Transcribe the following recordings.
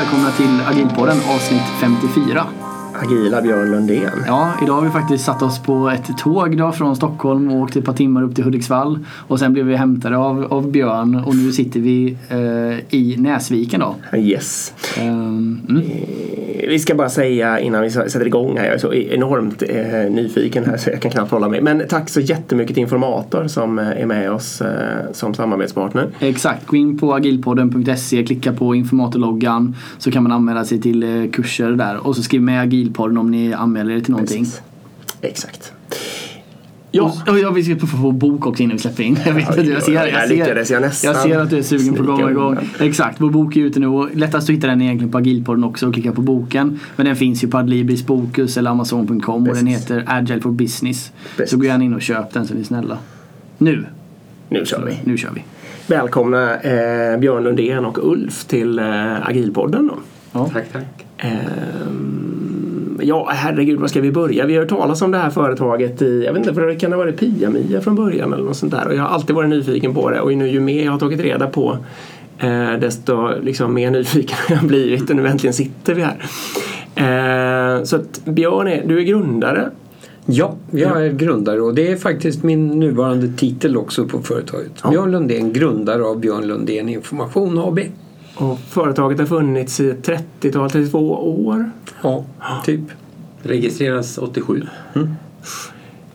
Välkomna till Agilpodden avsnitt 54. Agila Björn Lundén. Ja, idag har vi faktiskt satt oss på ett tåg då från Stockholm och åkt ett par timmar upp till Hudiksvall. Och sen blev vi hämtade av, av Björn och nu sitter vi eh, i Näsviken då. Yes. Ehm, mm. Vi ska bara säga innan vi sätter igång här, jag är så enormt eh, nyfiken här så jag kan knappt hålla mig. Men tack så jättemycket till Informator som eh, är med oss eh, som samarbetspartner. Exakt, gå in på agilpodden.se, klicka på informatorloggan så kan man anmäla sig till eh, kurser där och så skriv med agilpodden om ni anmäler er till någonting. Precis. Exakt. Ja, och jag vill få få bok också innan vi släpper in. Jag, vet Oj, att du, jag, ser, jag, jag ser, lyckades jag nästan jag ser att du är sugen på att komma igång. Exakt, vår bok är ute nu och lättast att hitta den är egentligen på Agilpodden också och klicka på boken. Men den finns ju på Adlibris Bokus eller Amazon.com och den heter Agile for Business. Precis. Så gå gärna in och köp den så ni är snälla. Nu, Nu kör vi. nu kör vi. Välkomna eh, Björn Lundén och Ulf till eh, Agilpodden. Då. Ja. Tack, tack. Ehm, ja, herregud, var ska vi börja? Vi har hört talas om det här företaget i, jag vet inte, för det kan ha varit Pia-Mia från början eller något sånt där. Och jag har alltid varit nyfiken på det och nu ju mer jag har tagit reda på eh, desto liksom, mer nyfiken har jag blivit och nu äntligen sitter vi här. Eh, så att Björn, är, du är grundare. Ja, jag är grundare och det är faktiskt min nuvarande titel också på företaget. Ja. Björn Lundén, grundare av Björn Lundén Information AB. Och företaget har funnits i 30-tal, 32 år. Ja, typ. Registreras 87.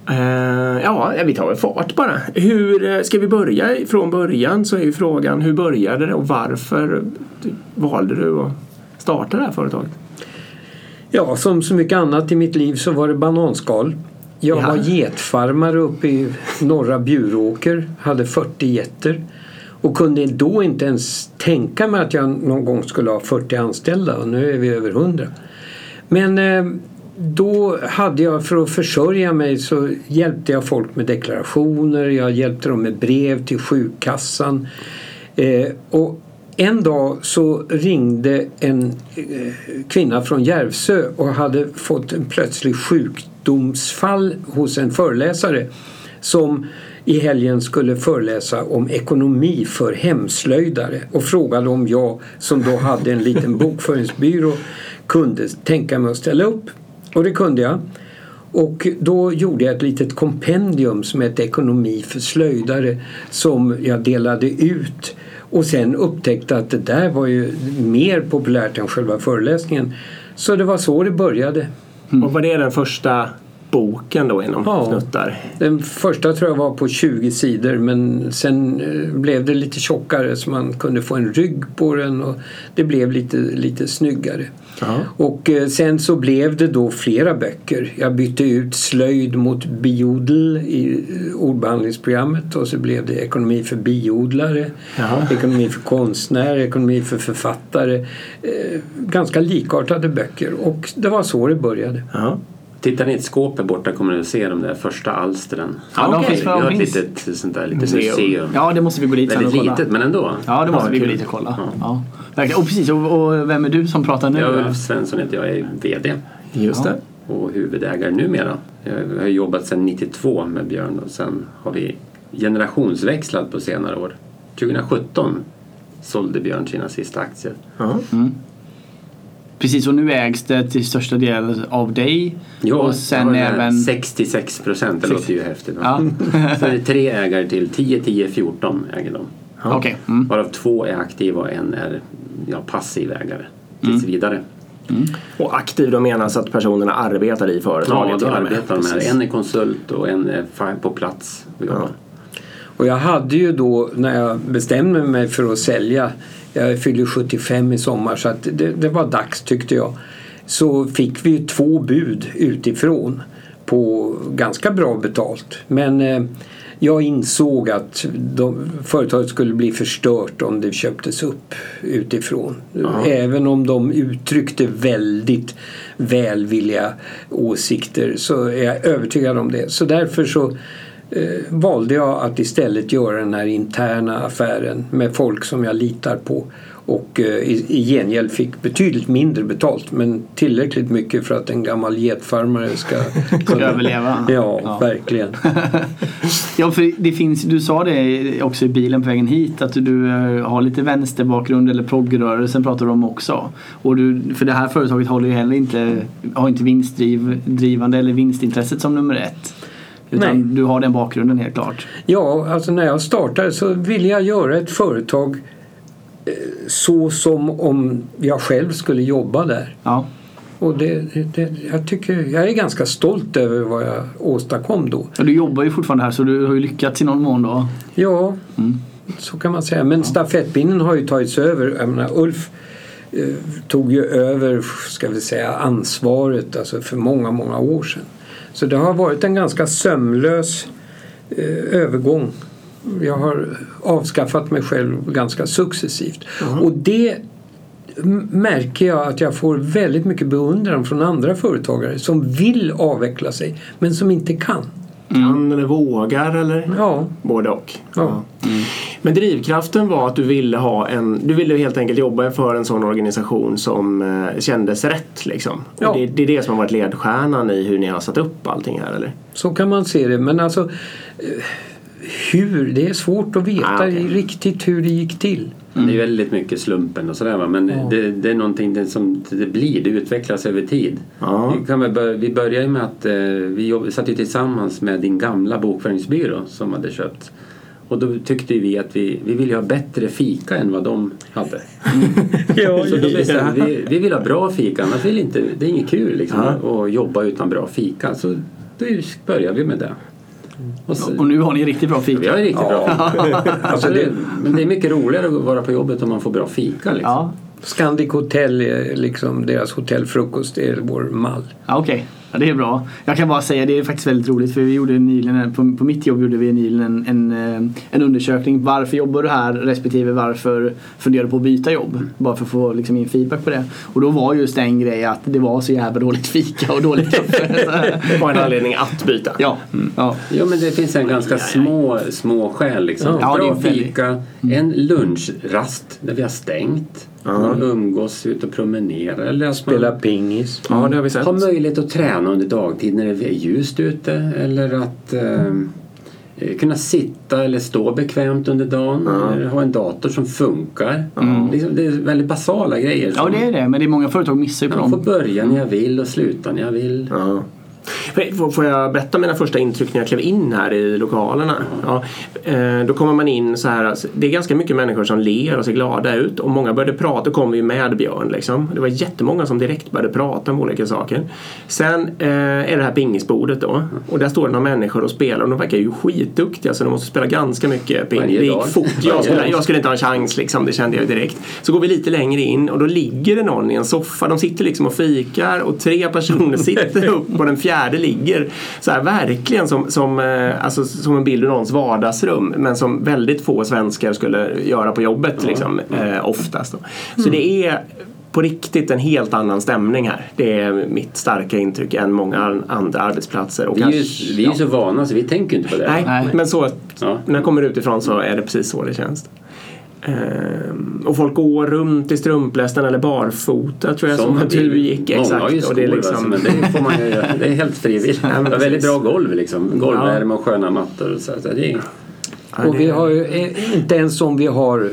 Eh, ja, vi tar väl fart bara. Hur eh, ska vi börja från början så är ju frågan hur började det och varför valde du att starta det här företaget? Ja, som så mycket annat i mitt liv så var det bananskal. Jag Ja. var getfarmare uppe i norra Bjuråker, hade 40 getter och kunde då inte ens tänka mig att jag någon gång skulle ha 40 anställda och nu är vi över 100. Men eh, då hade jag för att försörja mig så hjälpte jag folk med deklarationer, jag hjälpte dem med brev till sjukkassan. Eh, och en dag så ringde en eh, kvinna från Järvsö och hade fått en plötslig sjukdomsfall hos en föreläsare som i helgen skulle föreläsa om ekonomi för hemslöjdare och frågade om jag som då hade en liten bokföringsbyrå kunde tänka mig att ställa upp. Och det kunde jag. Och då gjorde jag ett litet kompendium som hette Ekonomi för slöjdare som jag delade ut och sen upptäckte att det där var ju mer populärt än själva föreläsningen. Så det var så det började. Och var det den första boken då inom Ja. snuttar? Den första tror jag var på 20 sidor men sen eh, blev det lite tjockare så man kunde få en rygg på den och det blev lite, lite snyggare. Ja. Och eh, sen så blev det då flera böcker. Jag bytte ut slöjd mot biodel i eh, ordbehandlingsprogrammet och så blev det ekonomi för biodlare, Jaha. ekonomi för konstnärer, ekonomi för författare. Ganska likartade böcker och det var så det började. Ja. Tittar ni i ett skåp här borta kommer ni att se de där första alstren. Ja, de finns. Vi har ett finns. litet, sånt där, litet Museum. museum. Ja, det måste vi gå dit sen och Väldigt kolla. litet men ändå. Ja, det måste Ja, vi gå kul. dit och kolla. Ja. Ja. Verkligen. Och precis, och, och vem är du som pratar nu? Jag Ulf Svensson heter jag, jag är VD Just Ja. det. och huvudägare numera. Jag har jobbat sedan 92 med Björn och sen har vi generationsväxlat på senare år. 2017 sålde Björn sina sista aktier. Ja. Precis, och nu ägs det till största del av dig. Ja, och sen jag har även... 66 procent, det låter ju häftigt. Ja, Så är det tre ägare till, 10, 10, 14 äger de. okej. Mm. Varav två är aktiva och en är ja, passiv ägare tills Mm. vidare. Och aktiv då menas att personerna arbetar i företaget Ja, då arbetar de här. En är konsult och en är på plats och jobbar. Och jag hade ju då när jag bestämde mig för att sälja, jag fyllde 75 i sommar så att det, det var dags tyckte jag. Så fick vi två bud utifrån på ganska bra betalt. Men eh, jag insåg att de, företaget skulle bli förstört om det köptes upp utifrån. Även om de uttryckte väldigt välvilliga åsikter så är jag övertygad om det. Så därför så eh, valde jag att istället göra den här interna affären med folk som jag litar på och eh, i, i gengäld fick betydligt mindre betalt men tillräckligt mycket för att en gammal getfarmare ska kunna överleva. Ja, Ja. verkligen. Ja, för det finns, du sa det också i bilen på vägen hit att du eh, har lite vänsterbakgrund eller proggrörelsen pratar du om också. Och du, för det här företaget håller ju heller inte, har inte vinstdrivande eller vinstintresset som nummer ett. Utan Nej. du har den bakgrunden helt klart. Ja, alltså när jag startade så ville jag göra ett företag eh, så som om jag själv skulle jobba där. Ja. Och det, det, jag, tycker, jag är ganska stolt över vad jag åstadkom då. Och du jobbar ju fortfarande här så du har ju lyckats i någon mån då. Ja, Mm. så kan man säga. Men stafettpinnen har ju tagits över. Menar, Ulf eh, tog ju över ska vi säga, ansvaret alltså för många, många år sedan. Så det har varit en ganska sömlös eh, övergång. Jag har avskaffat mig själv ganska successivt. Och det märker jag att jag får väldigt mycket beundran från andra företagare som vill avveckla sig men som inte kan. Kan eller vågar eller? Ja, Både och. ja. Men drivkraften var att du ville ha en, du ville helt enkelt jobba för en sån organisation som eh, kändes rätt liksom. Ja. Det, det är det som har varit ledstjärnan i hur ni har satt upp allting här eller? Så kan man se det. Men alltså eh, hur? Det är svårt att veta Ah, okej. riktigt hur det gick till. Det är väldigt mycket slumpen och sådär men det, det är någonting det som det blir, det utvecklas över tid. Ja. Vi, kan börja, vi började med att eh, vi jobb, satt ju tillsammans med din gamla bokföringsbyrå som hade köpt. Och då tyckte vi att vi, vi ville ha bättre fika än vad de hade. Ja, Så då här, vi, vi vill ha bra fika, annars vill inte, det är inget kul liksom, att jobba utan bra fika. Så då började vi med det. Och så, Och nu har ni riktigt bra vi fika. har riktigt bra fika. Alltså det, Men det är mycket roligare att vara på jobbet om man får bra fika. Liksom. Ja, Scandic Hotel är liksom deras hotellfrukost. Är vår mall. ja okej. Ja, det är bra. Jag kan bara säga det är faktiskt väldigt roligt för vi gjorde nyligen, på, på mitt jobb gjorde vi nyligen en, en, eh, en undersökning. Varför jobbar du här respektive varför funderar du på att byta jobb? Bara för att få liksom, in feedback på det. Och då var just en grej att det var så jävla dåligt fika och dåligt kaffe. Det var en anledning att byta. ja, ja. Ja men det finns en ganska små, små skäl liksom. Ja, det är Bra fika, en lunchrast där vi har stängt. Man umgås ut och promenerar. Eller Spela man pingis. Ja, det har vi sett. har möjlighet att träna under dagtid när det är ljust ute. Eller att ehm, eh, kunna sitta eller stå bekvämt under dagen. Eller ha en dator som funkar. Liksom, det är väldigt basala grejer. ja, som- det är det. Men det är många företag missar ju på Jag får dem. börja när jag vill och sluta när jag vill. Får- jag berätta mina första intryck när jag klev in här i lokalerna? Ja, eh, då kommer man in så här. alltså, Det är ganska mycket människor som ler och ser glada ut och många började prata. Då kom vi med Björn liksom. Det var jättemånga som direkt började prata om olika saker. Sen eh, är det här pingisbordet då och där står det några människor och spelar och de verkar ju skitduktiga så de måste spela ganska mycket ping. Det gick fort. Jag skulle, jag skulle inte ha en chans liksom, det kände jag direkt. Så går vi lite längre in och då ligger det någon i en soffa. De sitter liksom och fikar och tre personer sitter upp och den fjärde ligger så här verkligen som, som, eh, alltså, som en bild ur någons vardagsrum men som väldigt få svenskar skulle göra på jobbet liksom, eh, oftast. Då. Så det är på riktigt en helt annan stämning här. Det är mitt starka intryck än många andra arbetsplatser. Och Vi är ju, kanske- vi är ju ja. så vana så vi tänker inte på det. Nej, Nej. men så, Ja. när jag kommer utifrån så är det precis så det känns. Ehm, och folk går runt i strumplästen eller barfota tror jag som, att du gick. Många Exakt. har ju skor, och det är alltså, liksom, men det får man ju göra. Det är helt frivilligt. Ja, det är väldigt bra golv liksom. Golvvärme och sköna mattor och så. så det är, Och vi har ju, eh, inte ens om vi har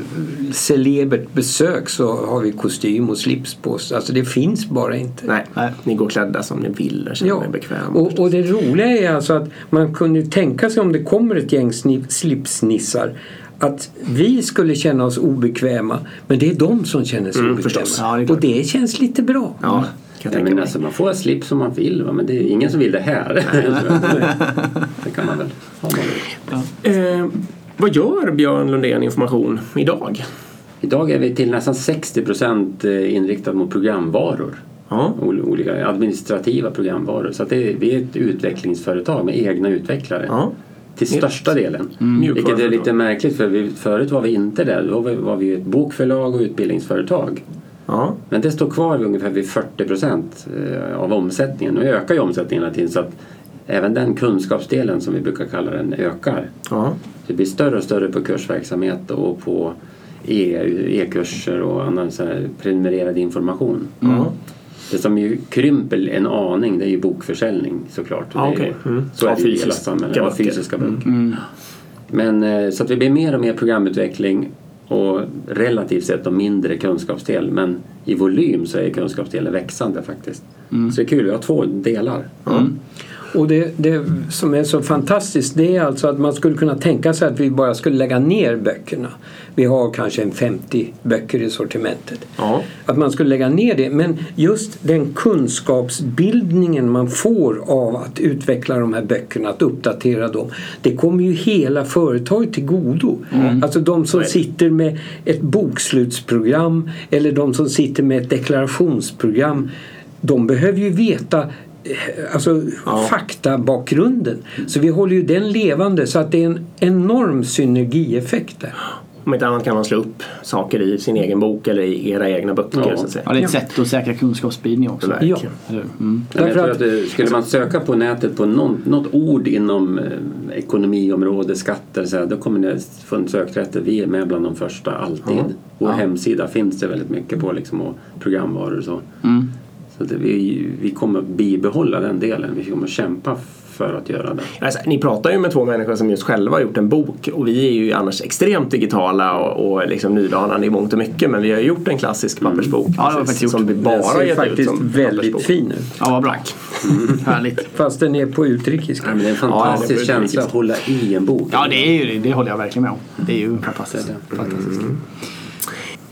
celebert besök så har vi kostym och slips på oss. Alltså det finns bara inte. Nej, Nej. ni går klädda som ni vill och känner Ja, er bekväma. och, och det roliga är alltså att man kunde tänka sig om det kommer ett gäng sni- slipsnissar att vi skulle känna oss obekväma men det är de som känner sig Mm, obekväma. Ja, det och det känns lite bra. Ja, ja, men alltså, man får slips som man vill va? men det är ingen som vill det här. det kan man väl ha. Eh, vad gör Björn Lundén Information idag? Idag är vi till nästan 60 procent inriktade mot programvaror. Ja. Ol- Olika administrativa programvaror. Så att det är, vi är ett utvecklingsföretag med egna utvecklare. Ja. Till största delen. Mm. Vilket är lite märkligt för vi, förut var vi inte det. Då var vi, var vi ett bokförlag och utbildningsföretag. Ja. Men det står kvar vid ungefär vid 40 procent av omsättningen. Nu ökar ju omsättningen hela tiden så att även den kunskapsdelen som vi brukar kalla den ökar. Ja. Det blir större och större på kursverksamhet och på e- e-kurser och annan så här prenumererad information. Ja. Det som ju krymper en aning det är ju bokförsäljning såklart. Är- okej. Mm. Så är det i hela samhället. Av fysiska böcker. Mm. Men eh, så att det blir mer och mer programutveckling och relativt sett och mindre kunskapsdel. Men i volym så är kunskapsdelen växande faktiskt. Så det är kul, vi har två delar. Och det, det som är så fantastiskt det är alltså att man skulle kunna tänka sig att vi bara skulle lägga ner böckerna. Vi har kanske en 50 böcker i sortimentet. Ja. Att man skulle lägga ner det. Men just den kunskapsbildningen man får av att utveckla de här böckerna, att uppdatera dem. Det kommer ju hela företaget till godo. Alltså de som sitter med ett bokslutsprogram eller de som sitter med ett deklarationsprogram. De behöver ju veta alltså, Ja. faktabakgrunden. Så vi håller ju den levande så att det är en enorm synergieffekt där. Om inte annat kan man slå upp saker i sin egen bok eller i era egna böcker. Ja. Så att säga. Ja, det är ett sätt att säkra kunskapsspridning också. Ja. Mm. Därför tror att- att skulle man söka på nätet på någon, något ord inom eh, ekonomiområde, skatter, så här, då kommer det få en sökrätter. Vi är med bland de första alltid. Vår Ja. hemsida finns det väldigt mycket på liksom, och programvaror och så. Mm. Så att vi, vi kommer att bibehålla den delen. Vi kommer kämpa för att göra det. Alltså, ni pratar ju med två människor som just själva har gjort en bok och vi är ju annars extremt digitala och, och liksom nydanande i mångt och mycket men vi har ju gjort en klassisk pappersbok Ja, det precis, faktiskt som gjort. vi bara Den har ser gett ut faktiskt som väldigt fin ut. Ja, vad bra. Härligt. Fast den är på utrikiska. Ja, men det är en Ja, det fantastisk på känsla att hålla i en bok. Ja, det är ju det. Det håller jag verkligen med om. Det är ju fantastiskt. Det det. fantastiskt.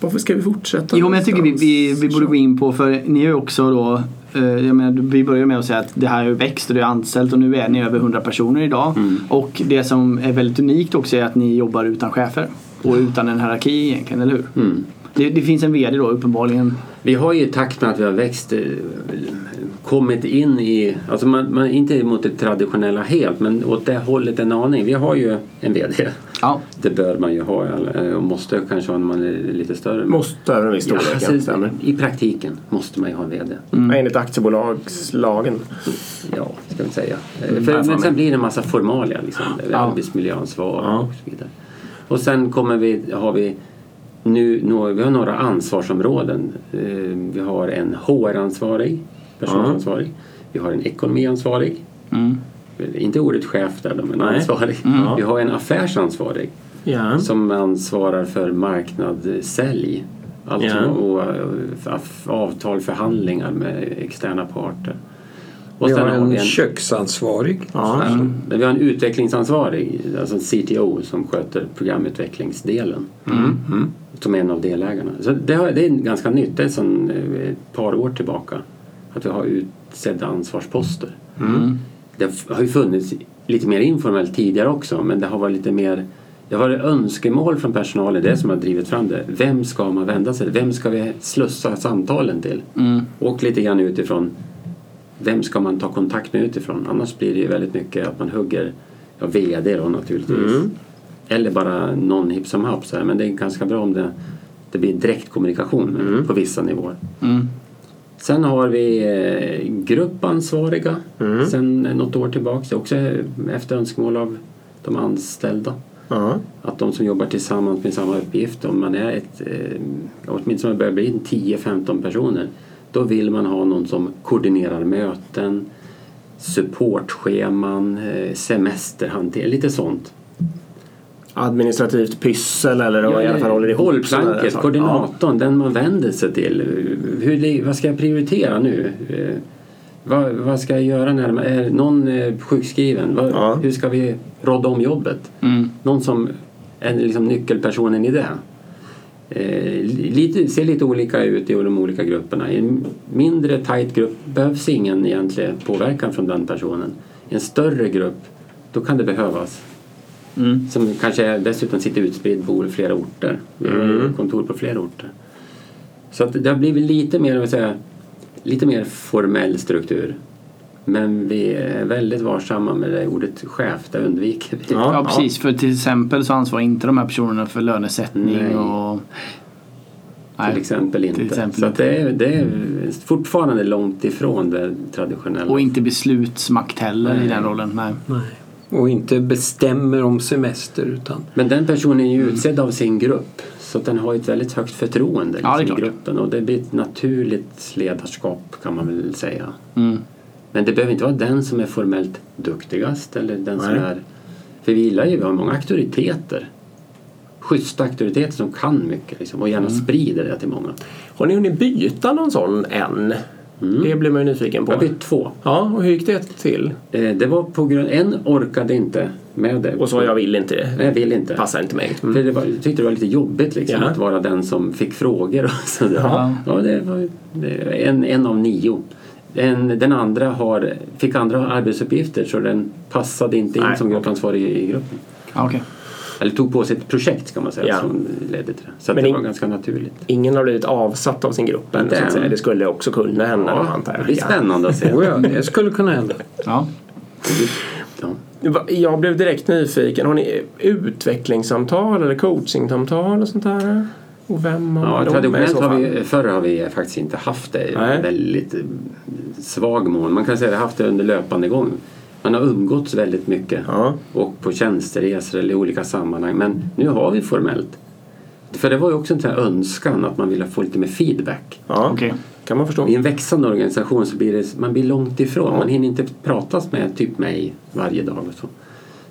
Varför ska vi fortsätta? Jo, men jag tycker vi, vi, vi borde gå in på, för ni är ju också då eh, jag menar, vi börjar med att säga att det här har växt och det är anställt och nu är ni över 100 personer idag. Och det som är väldigt unikt också är att ni jobbar utan chefer och utan en hierarki egentligen, eller hur? Mm. Det, det finns en VD då uppenbarligen. Vi har ju i takt med att vi har växt eh, kommit in i, alltså man, man inte mot det traditionella helt men åt det hållet en aning. Vi har ju en VD. Ja. Det bör man ju ha eh, och måste kanske ha när man är lite större. Måste över en viss Ja, storlek, alltså, stämmer. I praktiken måste man ju ha en VD. Mm. Enligt aktiebolagslagen. Ja, ska vi säga. Eh, Mm, För, men sen blir det en massa formalia. Liksom. Ja. Arbetsmiljöansvar Ja. och så vidare. Och sen kommer vi, har vi nu, vi har några ansvarsområden. Eh, Vi har en HR-ansvarig, personalansvarig. Vi har en ekonomiansvarig. Mm. Inte ordet chef där men Nej. ansvarig. Mm. Vi har en affärsansvarig Ja. som ansvarar för marknad, sälj. Alltså Ja. och, eh, avtal, förhandlingar med externa parter. Och Vi har en en köksansvarig. Ja. Mm. Men Vi har en utvecklingsansvarig, alltså en CTO som sköter programutvecklingsdelen. Mm. Som är en av delägarna. Så det, har, det är ganska nytt, det är sedan eh, ett par år tillbaka. Att vi har utsedda ansvarsposter. Mm. Det har ju funnits lite mer informellt tidigare också men det har varit lite mer det har varit önskemål från personalen, det som har drivit fram det. Vem ska man vända sig till? Vem ska vi slussa samtalen till? Mm. Och lite grann utifrån vem ska man ta kontakt med utifrån? Annars blir det ju väldigt mycket att man hugger ja, VD då naturligtvis. Mm. Eller bara någon hipp som happ så här. Men det är ganska bra om det, det blir direktkommunikation Mm. på vissa nivåer. Mm. Sen har vi eh, gruppansvariga Mm. sen något år är också efter önskemål av de anställda. Ja. Att de som jobbar tillsammans med samma uppgift, om man är ett, eh, åtminstone börjar bli en 10-15 personer, då vill man ha någon som koordinerar möten, supportscheman, eh, semesterhantering, lite sånt. Administrativt pyssel eller vad i alla fall håller ihop. saker. koordinatorn, den man vänder sig till. Hur, vad ska jag prioritera nu? Eh, vad, vad ska jag göra när man är någon eh, sjukskriven? Vad, Ja. Hur ska vi rådda om jobbet? Mm. Någon som är liksom nyckelpersonen i det. Eh, lite, ser lite olika ut i de olika grupperna. I en mindre tight grupp behövs ingen egentlig påverkan från den personen. I en större grupp, då kan det behövas. Mm. Som kanske dessutom sitter utspridd på flera orter. Vi har Mm. kontor på flera orter. Så att det har blivit lite mer, säga, lite mer formell struktur. Men vi är väldigt varsamma med det ordet chef, det undviker vi. Ja. Ja, precis. För till exempel så ansvarar inte de här personerna för lönesättning Nej. och... Nej, till exempel inte. exempel så att inte. det, är, det är fortfarande långt ifrån det traditionella. Och inte beslutsmakt heller i Nej. den rollen. Nej. Nej. Och inte bestämmer om semester utan Men den personen är Mm. ju utsedd av sin grupp. Så den har ett väldigt högt förtroende Ja, liksom, i gruppen. Och det blir ett naturligt ledarskap kan man väl säga. Mm. Men det behöver inte vara den som är formellt duktigast eller den som är... För vi gillar ju, vi har många auktoriteter. Schyssta auktoriteter som kan mycket liksom, och gärna Mm. sprider det till många. Har ni hunnit byta någon sån än? Mm. Det blir man ju nyfiken på. Jag har bytt två. Ja, och hur gick det till? Eh, Det var på grund... En orkade inte med det. Och så jag vill inte. Nej, jag vill inte. Passar inte mig. För Mm. det var, jag tyckte det var lite jobbigt liksom, Ja. att vara den som fick frågor. Och så där. Ja. Ja, det var det en, en av nio. En, den andra har, fick andra arbetsuppgifter så den passade inte in Nej, som gruppansvarig i, i gruppen. Ja, okej. Eller tog på sig ett projekt kan man säga Ja. som ledde till det. Så det in- var ganska naturligt. Ingen har blivit avsatt av sin grupp än, så att än. säga. Det skulle också kunna hända Ja, antar jag. det blir spännande att se. ja, det skulle kunna hända. Ja. Jag blev direkt nyfiken. Har ni utvecklingssamtal eller coachingsamtal och sånt där? Och vem har Ja, traditionellt har vi, förr har vi faktiskt inte haft det i Nej. väldigt eh, svag mån. Man kan säga att vi har haft det under löpande gång. Man har umgåtts väldigt mycket Ja. och på tjänsteresor eller i olika sammanhang. Men nu har vi formellt. För det var ju också en sån här önskan att man ville få lite mer feedback. Ja, Okej. kan man förstå. I en växande organisation så blir det, man blir långt ifrån. Man hinner inte pratas med typ mig varje dag. Och så.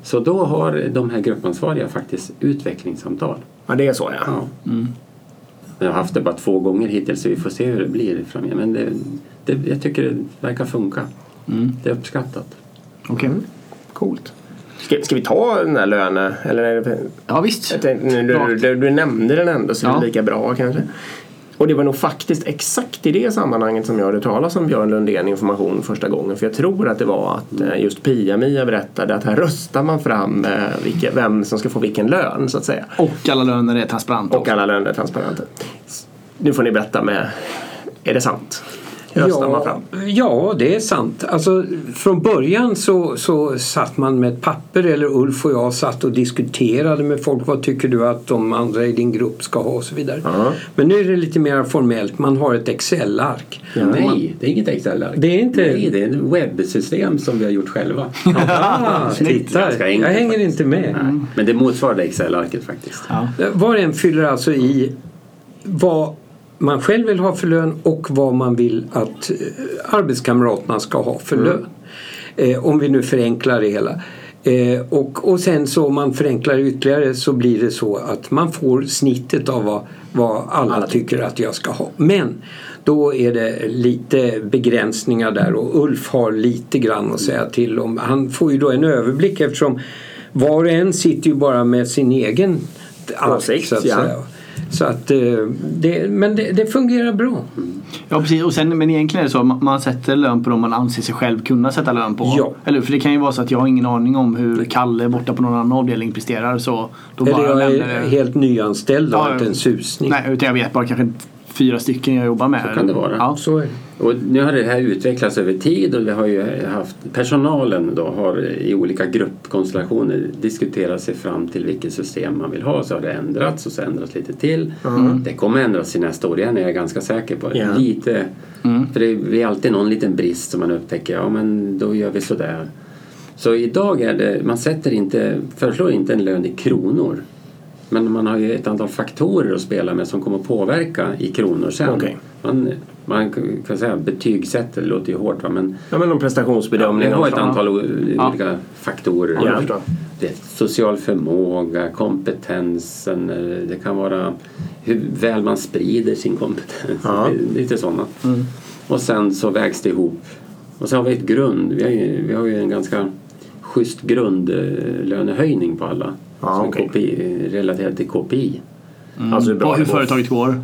så då har de här gruppansvariga faktiskt utvecklingssamtal. Ja, det är så ja. Ja. Jag har haft det bara två gånger hittills så vi får se hur det blir framöver. Men det, det, jag tycker det verkar funka. Mm. Det är uppskattat. Okej. Coolt. Ska, ska vi ta den här lönen? Eller det, Ja, visst. tänkte, nu, du, du, du nämnde den ändå så det Ja. är lika bra kanske. Och det var nog faktiskt exakt i det sammanhanget som jag hörde talas om Björn Lundén information första gången. För jag tror att det var att eh, just Pia-Mia berättade att här röstar man fram eh, vilka, vem som ska få vilken lön så att säga. Och alla löner är transparenta. Och alla löner är transparenta. Nu får ni berätta med, är det sant? Röstar man fram? ja, det är sant. Alltså, från början så, så satt man med ett papper, eller Ulf och jag satt och diskuterade med folk. Vad tycker du att de andra i din grupp ska ha och så vidare. Ja. Men nu är det lite mer formellt. Man har ett Excel-ark. Nej, det är inget Excel-ark. Det är inte- Nej, det är ett webbsystem som vi har gjort själva. Ah, titta, Ganska jag enkelt hänger faktiskt. inte med. Nej, Men det motsvarar Excel-arket faktiskt. Ja. Var och en fyller alltså i vad man själv vill ha för lön och vad man vill att eh, arbetskamraterna ska ha för lön. Eh, om vi nu förenklar det hela. Eh, och, och sen så om man förenklar ytterligare så blir det så att man får snittet av vad, vad alla tycker att jag ska ha. Men då är det lite begränsningar där och Ulf har lite grann att säga till om. Han får ju då en överblick eftersom var och en sitter ju bara med sin egen Åsikt, ja. Så att, eh, det, men det, det fungerar bra. Ja precis, och sen, men egentligen är det så att man- sätter lön på dem man anser sig själv kunna sätta lön på. Ja. Eller? För det kan ju vara så att jag har ingen aning om hur Kalle borta på någon annan avdelning presterar så då Eller bara jag lämnar är det. helt nyanställd och Ja, inte en susning. Nej, utan jag vet bara kanske fyra stycken jag jobbar med. Så kan det vara. Ja. Så är det. Och nu har det här utvecklats över tid och vi har ju haft personalen då har i olika gruppkonstellationer diskuterat sig fram till vilket system man vill ha. Så har det ändrats och så ändrats lite till. Det kommer ändras i nästa år igen är jag ganska säker på. Ja. Lite, För det är alltid någon liten brist som man upptäcker. Ja men då gör vi sådär. Så idag är det, man sätter inte, föreslår inte en lön i kronor. Men man har ju ett antal faktorer att spela med som kommer att påverka i kronor sen. Okej. Man, man kan säga betygsätter, det låter ju hårt va? men Ja, men någon prestationsbedömning. har ett antal Ja. olika faktorer. Ja, det är social förmåga, kompetensen, eh, det kan vara hur väl man sprider sin kompetens. Ja. Det är Lite sådana. Mm. Och sen så vägs det ihop. Och sen har vi ett grund. Vi har ju, vi har ju en ganska schysst grundlönehöjning på alla. Ja, som okej. KPI, relaterat till KPI. Alltså hur hur företaget går.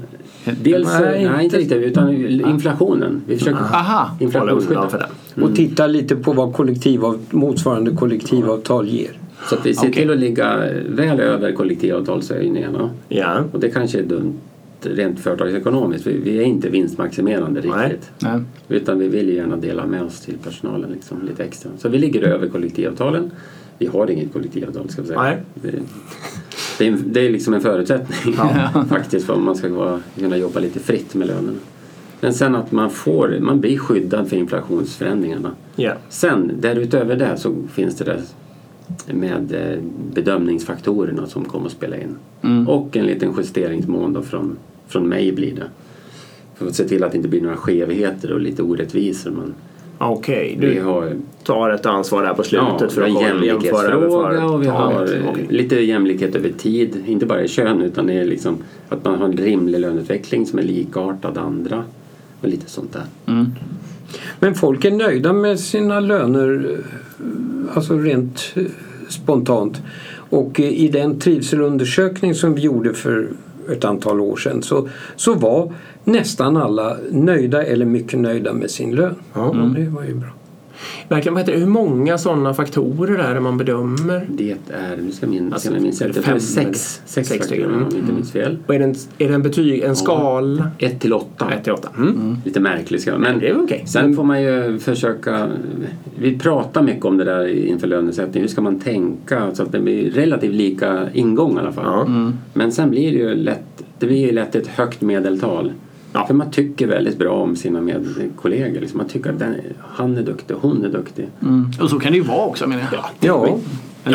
Dels, Nej, nej, nej inte riktigt, utan inflationen. Vi försöker Aha. Inflationsskydda. för den. Och titta lite på vad kollektivav, motsvarande kollektivavtal ger. Så att vi ser Okej. till att ligga väl över kollektivavtalshöjningarna. Ja. Och det kanske är dumt rent företagsekonomiskt. Vi, vi är inte vinstmaximerande Nej. riktigt. Nej. Utan vi vill ju gärna dela med oss till personalen liksom, lite extra. Så vi ligger över kollektivavtalen. Vi har inget kollektivavtal ska vi säga. Nej. Det, Det är, det är liksom en förutsättning faktiskt för att man ska vara, kunna jobba lite fritt med lönerna. Men sen att man får, man blir skyddad för inflationsförändringarna. Ja. Sen därutöver det så finns det där med eh, bedömningsfaktorerna som kommer att spela in. Mm. Och en liten justeringsmån då från, från mig blir det. För att se till att det inte blir några skevheter och lite orättvisor. Men Okej, vi du har tar ett ansvar här på slutet ja, för att jämlikhetsfråga och vi har Okej. lite jämlikhet över tid. Inte bara i kön utan det är liksom att man har en rimlig löneutveckling som är likartad andra. Och lite sånt där. Mm. Men folk är nöjda med sina löner, alltså rent eh, spontant. Och eh, i den trivselundersökning som vi gjorde för ett antal år sedan så, så var nästan alla nöjda eller mycket nöjda med sin lön. Ja, det var ju bra. Verkligen, vad heter det? Hur många sådana faktorer är det man bedömer? Det är, nu ska jag minnas, Alltså, jag minns fem eller- sex, sex, sex faktorer stycken? om jag inte minns fel. Och är det en, är det en betyg, en skala? 1 till 8. 1 till 8. Mm. Lite märkligt ska jag men det är okej. Sen får man ju försöka Vi pratar mycket om det där inför lönesättning. Hur ska man tänka så att det blir relativt lika ingång i alla fall. Ja. Men sen blir det ju lätt Det blir ju lätt ett högt medeltal. Ja. För man tycker väldigt bra om sina medkollegor. Liksom. Man tycker att den, han är duktig, hon är duktig. Mm. Och så kan det ju vara också menar jag. Ja, Ja,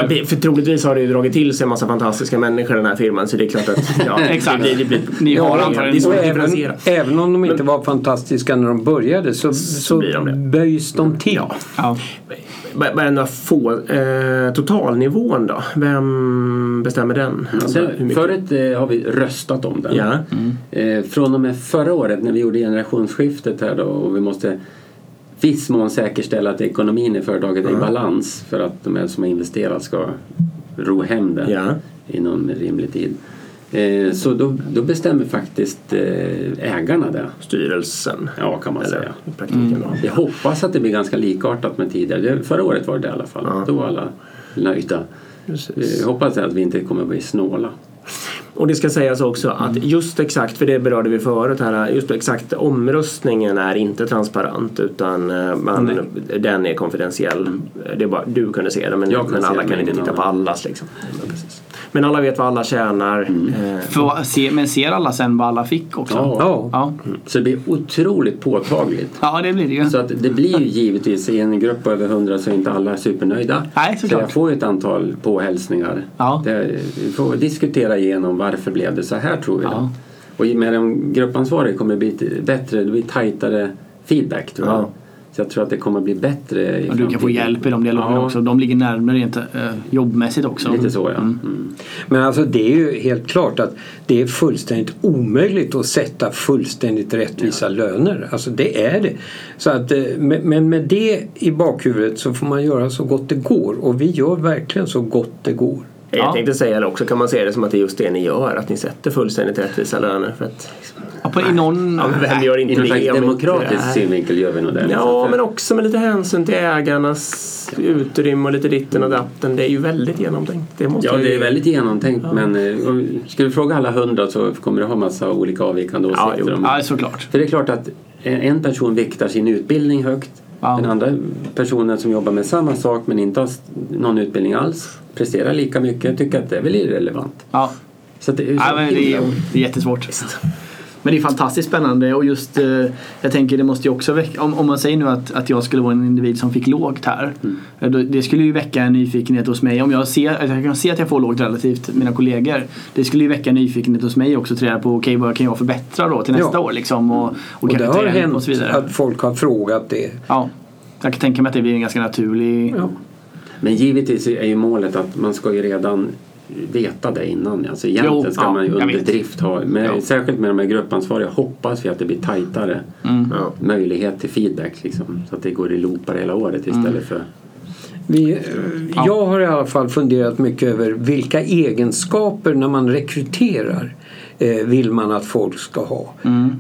det- för troligtvis har det ju dragit till sig en massa fantastiska människor den här firman så det är klart att ja, Exakt. Det, det blir, Ni har ja, antagligen- även, även om de inte var fantastiska när de började så, så blir de böjs de till. Ja. Bara några få. Eh, totalnivån då? Vem bestämmer den? Alltså, Alltså, förut eh, har vi röstat om den. Ja. Eh, från och med förra året när vi gjorde generationsskiftet här då och vi måste viss mån säkerställa att ekonomin i företaget är i balans för att de som har investerat ska ro hem det Ja. inom rimlig tid. Eh, så då, då bestämmer faktiskt eh, ägarna det. Styrelsen. Ja, kan man Eller säga. praktiken då. Jag hoppas att det blir ganska likartat med tidigare. Det- Förra året var det i alla fall. Ja. Då var alla nöjda. Precis. Jag hoppas att vi inte kommer att bli snåla. Och det ska sägas också att just exakt, för det berörde vi förut här, just exakt omröstningen är inte transparent utan eh, man, den är konfidentiell. Det är bara du kunde se den men, men alla kan inte titta på allas liksom. Ja, precis. Men alla vet vad alla tjänar. Eh, För, se, men ser alla sen vad alla fick också? Ja. Ja. Ja, Så det blir otroligt påtagligt. ja det blir det ju. Så att det blir ju givetvis i en grupp på över 100 så är inte alla supernöjda. Nej, så jag får ju ett antal påhälsningar. Ja. Det, vi får diskutera igenom varför blev det så här tror vi. Ja. Och med en gruppansvarig kommer det bli bättre, det blir tajtare feedback tror jag. Ja. Så jag tror att det kommer bli bättre i Och du kan få hjälp i de dialogerna Ja, också. De ligger närmare rent eh, jobbmässigt också. Lite så ja. Mm. Mm. Men alltså det är ju helt klart att det är fullständigt omöjligt att sätta fullständigt rättvisa löner. Alltså det är det. Så att, eh, men med det i bakhuvudet så får man göra så gott det går och vi gör verkligen så gott det går. Jag Ja. tänkte säga det också, kan man se det som att det är just det ni gör, att ni sätter fullständigt rättvisa löner? För att, Ja, på, I någon... ja, vem gör inte I någon det? demokratisk Nej. synvinkel gör vi nog det. liksom. Ja, För- men också med lite hänsyn till ägarnas utrymme och lite ditten och datten. Det är ju väldigt genomtänkt. Det måste Ja, det är väldigt genomtänkt men eh, om- ska du fråga alla hundra så kommer du ha massa olika avvikande Ja, åsikter. jo. om Ja, såklart. För det är klart att en person viktar sin utbildning högt. Ja. Den andra personen som jobbar med samma sak men inte har någon utbildning alls presterar lika mycket tycker att det är väl irrelevant. Ja. Så att det är så Ja, men det, är, det är jättesvårt. Men det är fantastiskt spännande och just eh, jag tänker det måste ju också väcka, om, om man säger nu att, att jag skulle vara en individ som fick lågt här. eh, Då, det skulle ju väcka en nyfikenhet hos mig. Om jag ser, att jag kan se att jag får lågt relativt mina kollegor. Det skulle ju väcka en nyfikenhet hos mig också att reda på okej vad kan jag förbättra då till nästa Ja. år liksom. Och, och, Och det har hänt och så vidare. att folk har frågat det. Ja. Jag kan tänka mig att det blir en ganska naturlig... Ja. Men givetvis är ju målet att man ska ju redan veta det innan. Alltså egentligen Jo, ska ja, man ju under drift ha, med, Ja. särskilt med de här gruppansvariga hoppas vi att det blir tajtare Mm. Möjlighet till feedback liksom, så att det går i loopar hela året istället Mm. för Vi, Jag har i alla fall funderat mycket över vilka egenskaper när man rekryterar eh, vill man att folk ska ha.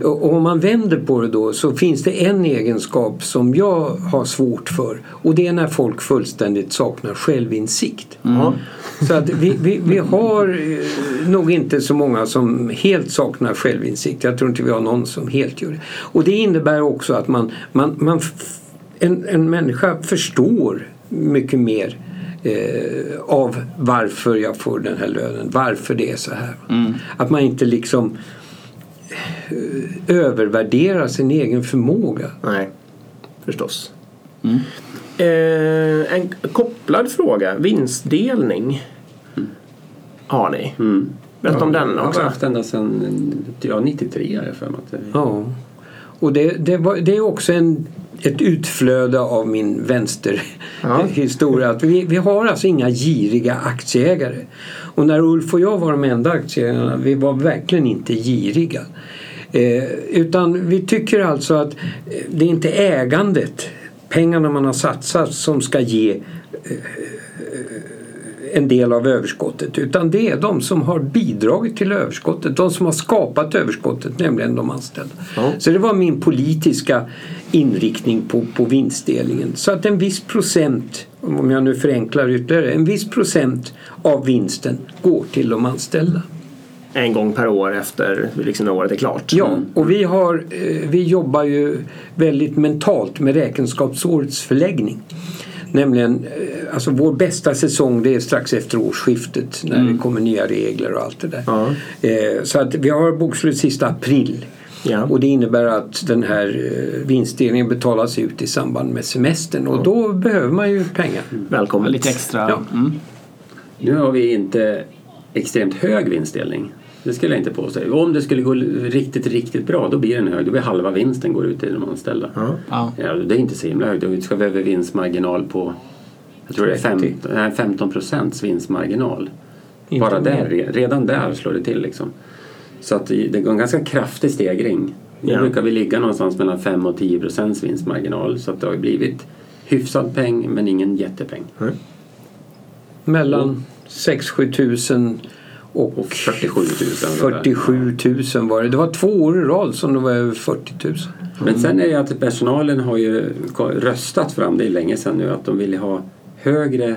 Och, och om man vänder på det då så finns det en egenskap som jag har svårt för och det är när folk fullständigt saknar självinsikt. Så att vi, vi, vi har eh, nog inte så många som helt saknar självinsikt. Jag tror inte vi har någon som helt gör det. Och det innebär också att man, man, man en, en människa förstår mycket mer eh, av varför jag får den här lönen, varför det är så här. Mm. Att man inte liksom eh, övervärderar sin egen förmåga. Nej, förstås. Mm. Eh, en kopplad fråga. Vinstdelning. Har ni? Mm. Berätta om Ja, den Jag har också. haft ända sedan ja, 93 är det för mig. Ja. Och det, det, var, det är också en, ett utflöde av min Ja. vänsterhistoria. Att vi, vi har alltså inga giriga aktieägare. Och när Ulf och jag var de enda aktieägarna, vi var verkligen inte giriga. Eh, utan vi tycker alltså att eh, det är inte ägandet, pengarna man har satsat, som ska ge eh, en del av överskottet utan det är de som har bidragit till överskottet, de som har skapat överskottet, nämligen de anställda. Ja. Så det var min politiska inriktning på, på vinstdelningen. Så att en viss procent, om jag nu förenklar ytterligare, en viss procent av vinsten går till de anställda. En gång per år efter liksom, när året är klart. Ja, och vi, har, eh, vi jobbar ju väldigt mentalt med räkenskapsårets förläggning. Nämligen, eh, alltså vår bästa säsong det är strax efter årsskiftet när det kommer nya regler och allt det där. Ja. Eh, Så att vi har bokslut sista april. Ja. Och det innebär att den här eh, vinstdelningen betalas ut i samband med semestern och då behöver man ju pengar. Välkommen. Lite extra. Ja. Mm. Nu har vi inte extremt hög vinstdelning. Det skulle jag inte påstå. Om det skulle gå riktigt, riktigt bra då blir den hög. Då blir halva vinsten går ut till de anställda. Ja. Ja. Ja, det är inte så himla högt. Då ska vi över vinstmarginal på jag tror det är 30. 15, nej, 15 procents vinstmarginal. Inte Bara där, redan där slår det till liksom. Så att det går en ganska kraftig stegring. Nu Ja. brukar vi ligga någonstans mellan 5 och 10 procents vinstmarginal. Så att det har blivit hyfsad peng men ingen jättepeng. Mellan 6-7 tusen och, Och 47 000. 47 000 var det. Det var två år i rad som det var över 40 000. Men sen är det att personalen har ju röstat fram, det är länge sedan nu, att de vill ha högre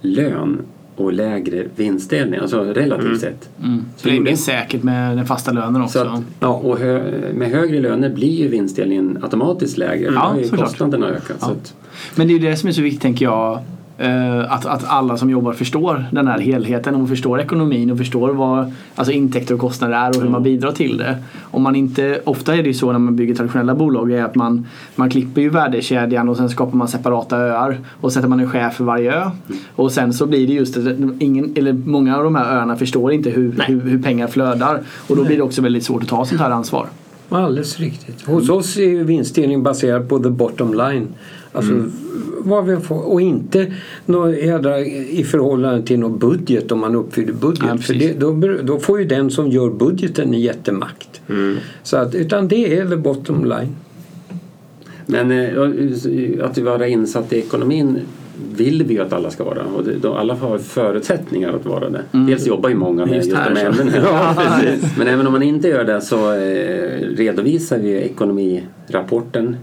lön och lägre vinstdelning, alltså relativt sett. Mm. Så det är mer säkert med den fasta lönen också. Så att, ja, och hö, med högre löner blir ju vinstdelningen automatiskt lägre för Ja, kostnaderna ökat. Ja. Så att, Men det är ju det som är så viktigt tänker jag. Eh, Att, att alla som jobbar förstår den här helheten och förstår ekonomin och förstår vad alltså intäkter och kostnader är och hur man bidrar till det. Om man inte, ofta är det ju så när man bygger traditionella bolag är att man, man klipper ju värdekedjan och sen skapar man separata öar och sätter man en chef för varje ö. Och sen så blir det just ingen, eller många av de här öarna förstår inte hur, hur, hur pengar flödar och då blir det också väldigt svårt att ta sånt här ansvar. Alldeles riktigt. Hos oss är ju vinstdelning baserad på the bottom line. Alltså vad vi får, och inte jädra, i förhållande till någon budget om man uppfyller budget. Ja, för det, då, då får ju den som gör budgeten en jättemakt. Så att, utan det är the bottom line. men eh, att vara insatt i ekonomin vill vi ju att alla ska vara och det, då alla har förutsättningar att vara det. Dels jobbar ju många med Just just, här, de ämnena. Ja. Men även om man inte gör det så eh, redovisar vi ekonomirapporten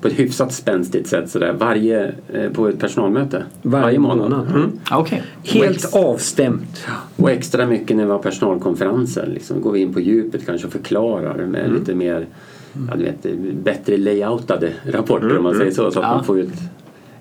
på ett hyfsat spänstigt sätt sådär, varje, eh, på ett personalmöte. Varje månad. Mm. Ja, Okej. Helt avstämt. Och extra mycket när vi har personalkonferenser. Liksom, går vi in på djupet kanske och förklarar med lite mer ja, du vet, bättre layoutade rapporter om man säger så. Så att Ja. man får ut,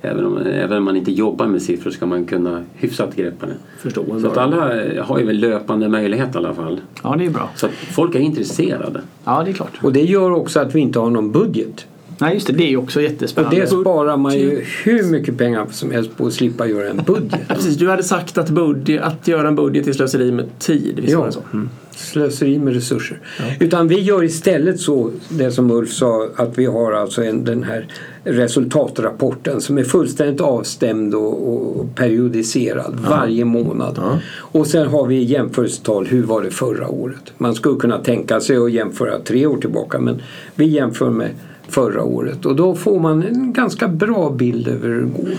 även, om, även om man inte jobbar med siffror ska man kunna hyfsat greppa det. Förstående. Så att alla har ju väl löpande möjlighet i alla fall. Ja, det är bra. Så att folk är intresserade. Ja, det är klart. Och det gör också att vi inte har någon budget. Nej, just det. Det är också Och jättespännande. det sparar man ju hur mycket pengar som helst på att slippa göra en budget. Ja, precis, du hade sagt att, budget, att göra en budget är slöseri med tid. Visst var Ja. det så? Mm. Slöseri med resurser. Utan vi gör istället så, det som Ulf sa, att vi har alltså en, den här resultatrapporten som är fullständigt avstämd och, och periodiserad varje månad. Och sen har vi jämförelsetal, hur var det förra året? Man skulle kunna tänka sig att jämföra tre år tillbaka men vi jämför med förra året och då får man en ganska bra bild över hur det går.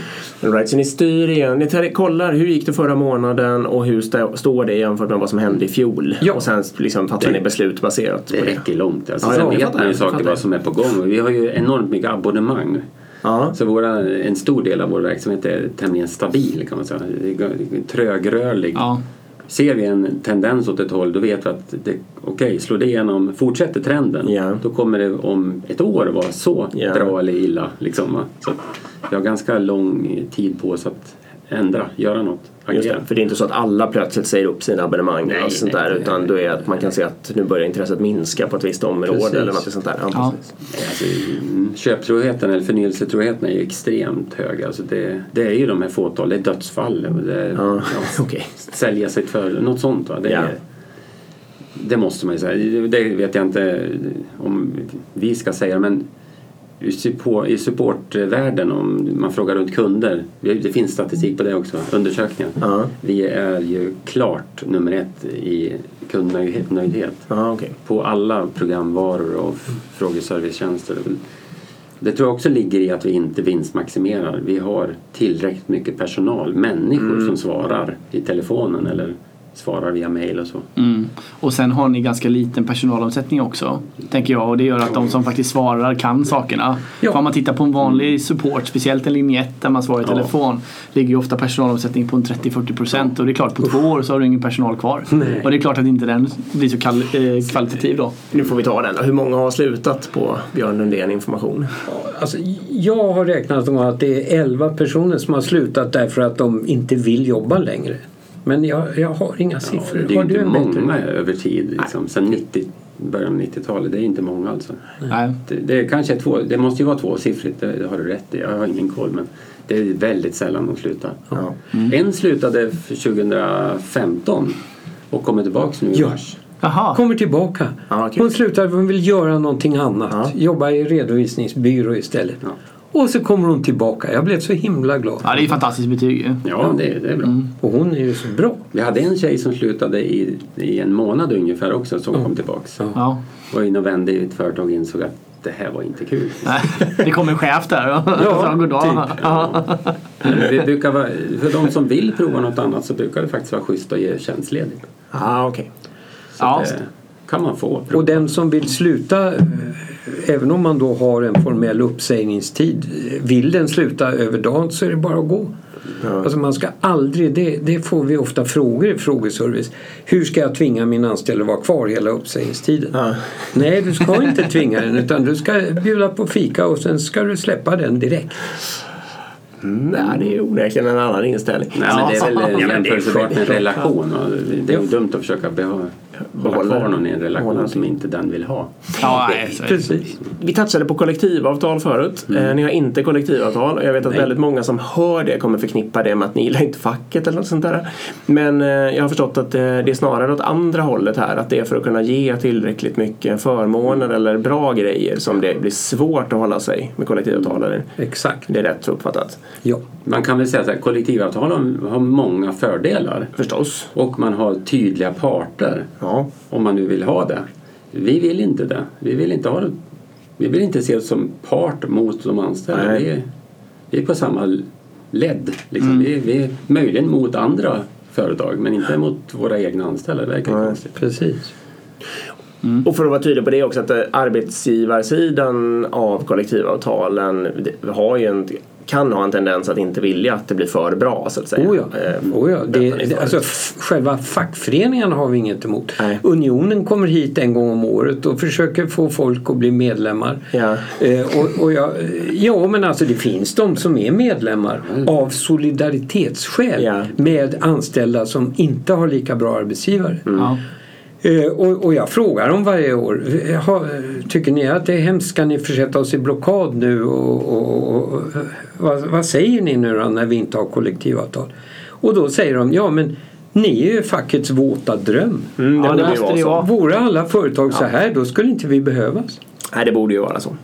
All right, så ni styr igen. Ni tar- kollar hur gick det förra månaden och hur stå, står det jämfört med vad som hände i fjol. Ja. Och sen liksom fattar ni beslut baserat på Det det. räcker långt. Alltså, Ja, sen vet fattar, man ju saker vad som är på gång. Vi har ju enormt mycket abonnemang. Ja. Så våra, en stor del av vår verksamhet är tämligen stabil kan man säga. Det är Trögrörlig. Ja. Ser vi en tendens åt ett håll då vet vi att det, okej, slår det igenom, fortsätter trenden Ja. då kommer det om ett år vara så Ja. bra eller illa. Liksom, va? så vi har ganska lång tid på oss att ändra, göra något, Just agera. det, för det är inte så att alla plötsligt säger upp sina abonnemang Nej, eller något sånt nej, där nej, utan då är att man kan se att nu börjar intresset minska på ett visst område Precis. eller något sånt där. Ja, Ja. Alltså, mm, köptroheten eller förnyelsetroheten är ju extremt hög. Alltså det, det är ju de här fåtal, det är dödsfall. och Det är, Ja, ja, okej. Sälja sitt för något sånt. Va? Det, Ja. det måste man ju säga. Det vet jag inte om vi ska säga men i support- i supportvärlden om man frågar runt kunder, det finns statistik på det också, undersökningar. Ja. Vi är ju klart nummer ett i kundnöjdhet Ja, okej. på alla programvaror och frågeservicetjänster. Det tror jag också ligger i att vi inte vinstmaximerar. Vi har tillräckligt mycket personal, människor som svarar i telefonen eller svarar via mail och så. Mm. Och sen har ni ganska liten personalomsättning också. Tänker jag. Och det gör att de som faktiskt svarar kan sakerna. Ja. För om man tittar på en vanlig support, speciellt en linje 1 där man svarar i Ja. telefon. Ligger ju ofta personalomsättning på en 30-40 procent. Och det är klart på två år så har du ingen personal kvar. Nej. Och det är klart att inte den blir så kall- eh, kvalitativ då. Nu får vi ta den. Hur många har slutat på Björn Lundén Information? Alltså, jag har räknat om att det är 11 personer som har slutat därför att de inte vill jobba längre. Men jag, jag har inga Ja, siffror. det är ju har du inte en bättre? många över tid. Liksom. Sen 90, början av 90-talet, det är inte många alltså. Nej. Det, det, är kanske två, det måste ju vara tvåsiffrigt, det, det har du rätt i. Jag har ingen koll men det är väldigt sällan de slutar. Ja. En slutade för 2015 och kommer tillbaks nu i mars. Jaha. Kommer tillbaka. Ja, kul. Hon slutar för hon vill göra någonting annat. Ja. Jobba i redovisningsbyrå istället. Ja. Och så kommer hon tillbaka. Jag blev så himla glad. Ja, det är ju fantastiskt betyg ju. Ja, det, det är bra. Och hon är ju så bra. Vi hade en tjej som slutade i, i en månad ungefär också som kom tillbaks. Ja. Ja. Var inne och vände i ett företag och insåg att det här var inte kul. Nej, Det kommer en chef där och Ja, sa goddag. typ. Ja. Brukar vara, för de som vill prova något annat så brukar det faktiskt vara schysst att ge tjänstledigt. Ah, okej. Så Ja. det kan man få. Och den som vill sluta, eh, även om man då har en formell uppsägningstid, vill den sluta över dagen så är det bara att gå. Alltså man ska aldrig, det, det får vi ofta frågor i frågeservice. Hur ska jag tvinga min anställda att vara kvar hela uppsägningstiden? Ja. Nej, du ska inte tvinga den utan du ska bjuda på fika och sen ska du släppa den direkt. Nej, det är onekligen en annan inställning. Nej, men det är väl Ja, det är jämförbart med en relation. och Det är dumt att försöka behålla, hålla Behålla- kvar någon i en relation behålla- som inte den vill ha. Ja. Precis. Vi touchade på kollektivavtal förut. Eh, ni har inte kollektivavtal och jag vet att Nej. väldigt många som hör det kommer förknippa det med att ni gillar inte facket eller något sånt där. Men eh, jag har förstått att eh, det är snarare åt andra hållet här. Att det är för att kunna ge tillräckligt mycket förmåner eller bra grejer som det blir svårt att hålla sig med kollektivavtal. Exakt. Det är rätt uppfattat. Ja. Man kan väl säga att kollektivavtal har- många fördelar. Förstås. Och man har tydliga parter. Ja. Om man nu vill ha det. Vi vill inte det. Vi vill inte ha det. Vi vill inte se oss som part mot de anställda. Nej. Vi är, vi är på samma ledd. Liksom. Vi, vi är möjligen mot andra företag men inte mot våra egna anställda. Det verkar Nej. konstigt. Precis. Och för att vara tydlig på det också att eh, arbetsgivarsidan av kollektivavtalen har ju en, kan ha en tendens att inte vilja att det blir för bra så att säga. Oh ja. Eh, Oh ja. Det, det, alltså, själva fackföreningarna har vi inget emot. Nej. Unionen kommer hit en gång om året och försöker få folk att bli medlemmar. Ja. Eh, och, och jag, ja men alltså det finns de som är medlemmar av solidaritetsskäl Ja. med anställda som inte har lika bra arbetsgivare. Ja. Eh, och, och jag frågar dem varje år. Tycker ni att det är hemskt? Ska ni försätta oss i blockad nu? Och, och, och, vad, vad säger ni nu då när vi inte har kollektivavtal? Och då säger de ja men ni är ju fackets våta dröm. Mm, Ja, det det borde måste vara det så. Vore alla företag så här då skulle inte vi behövas. Nej, det borde ju vara så.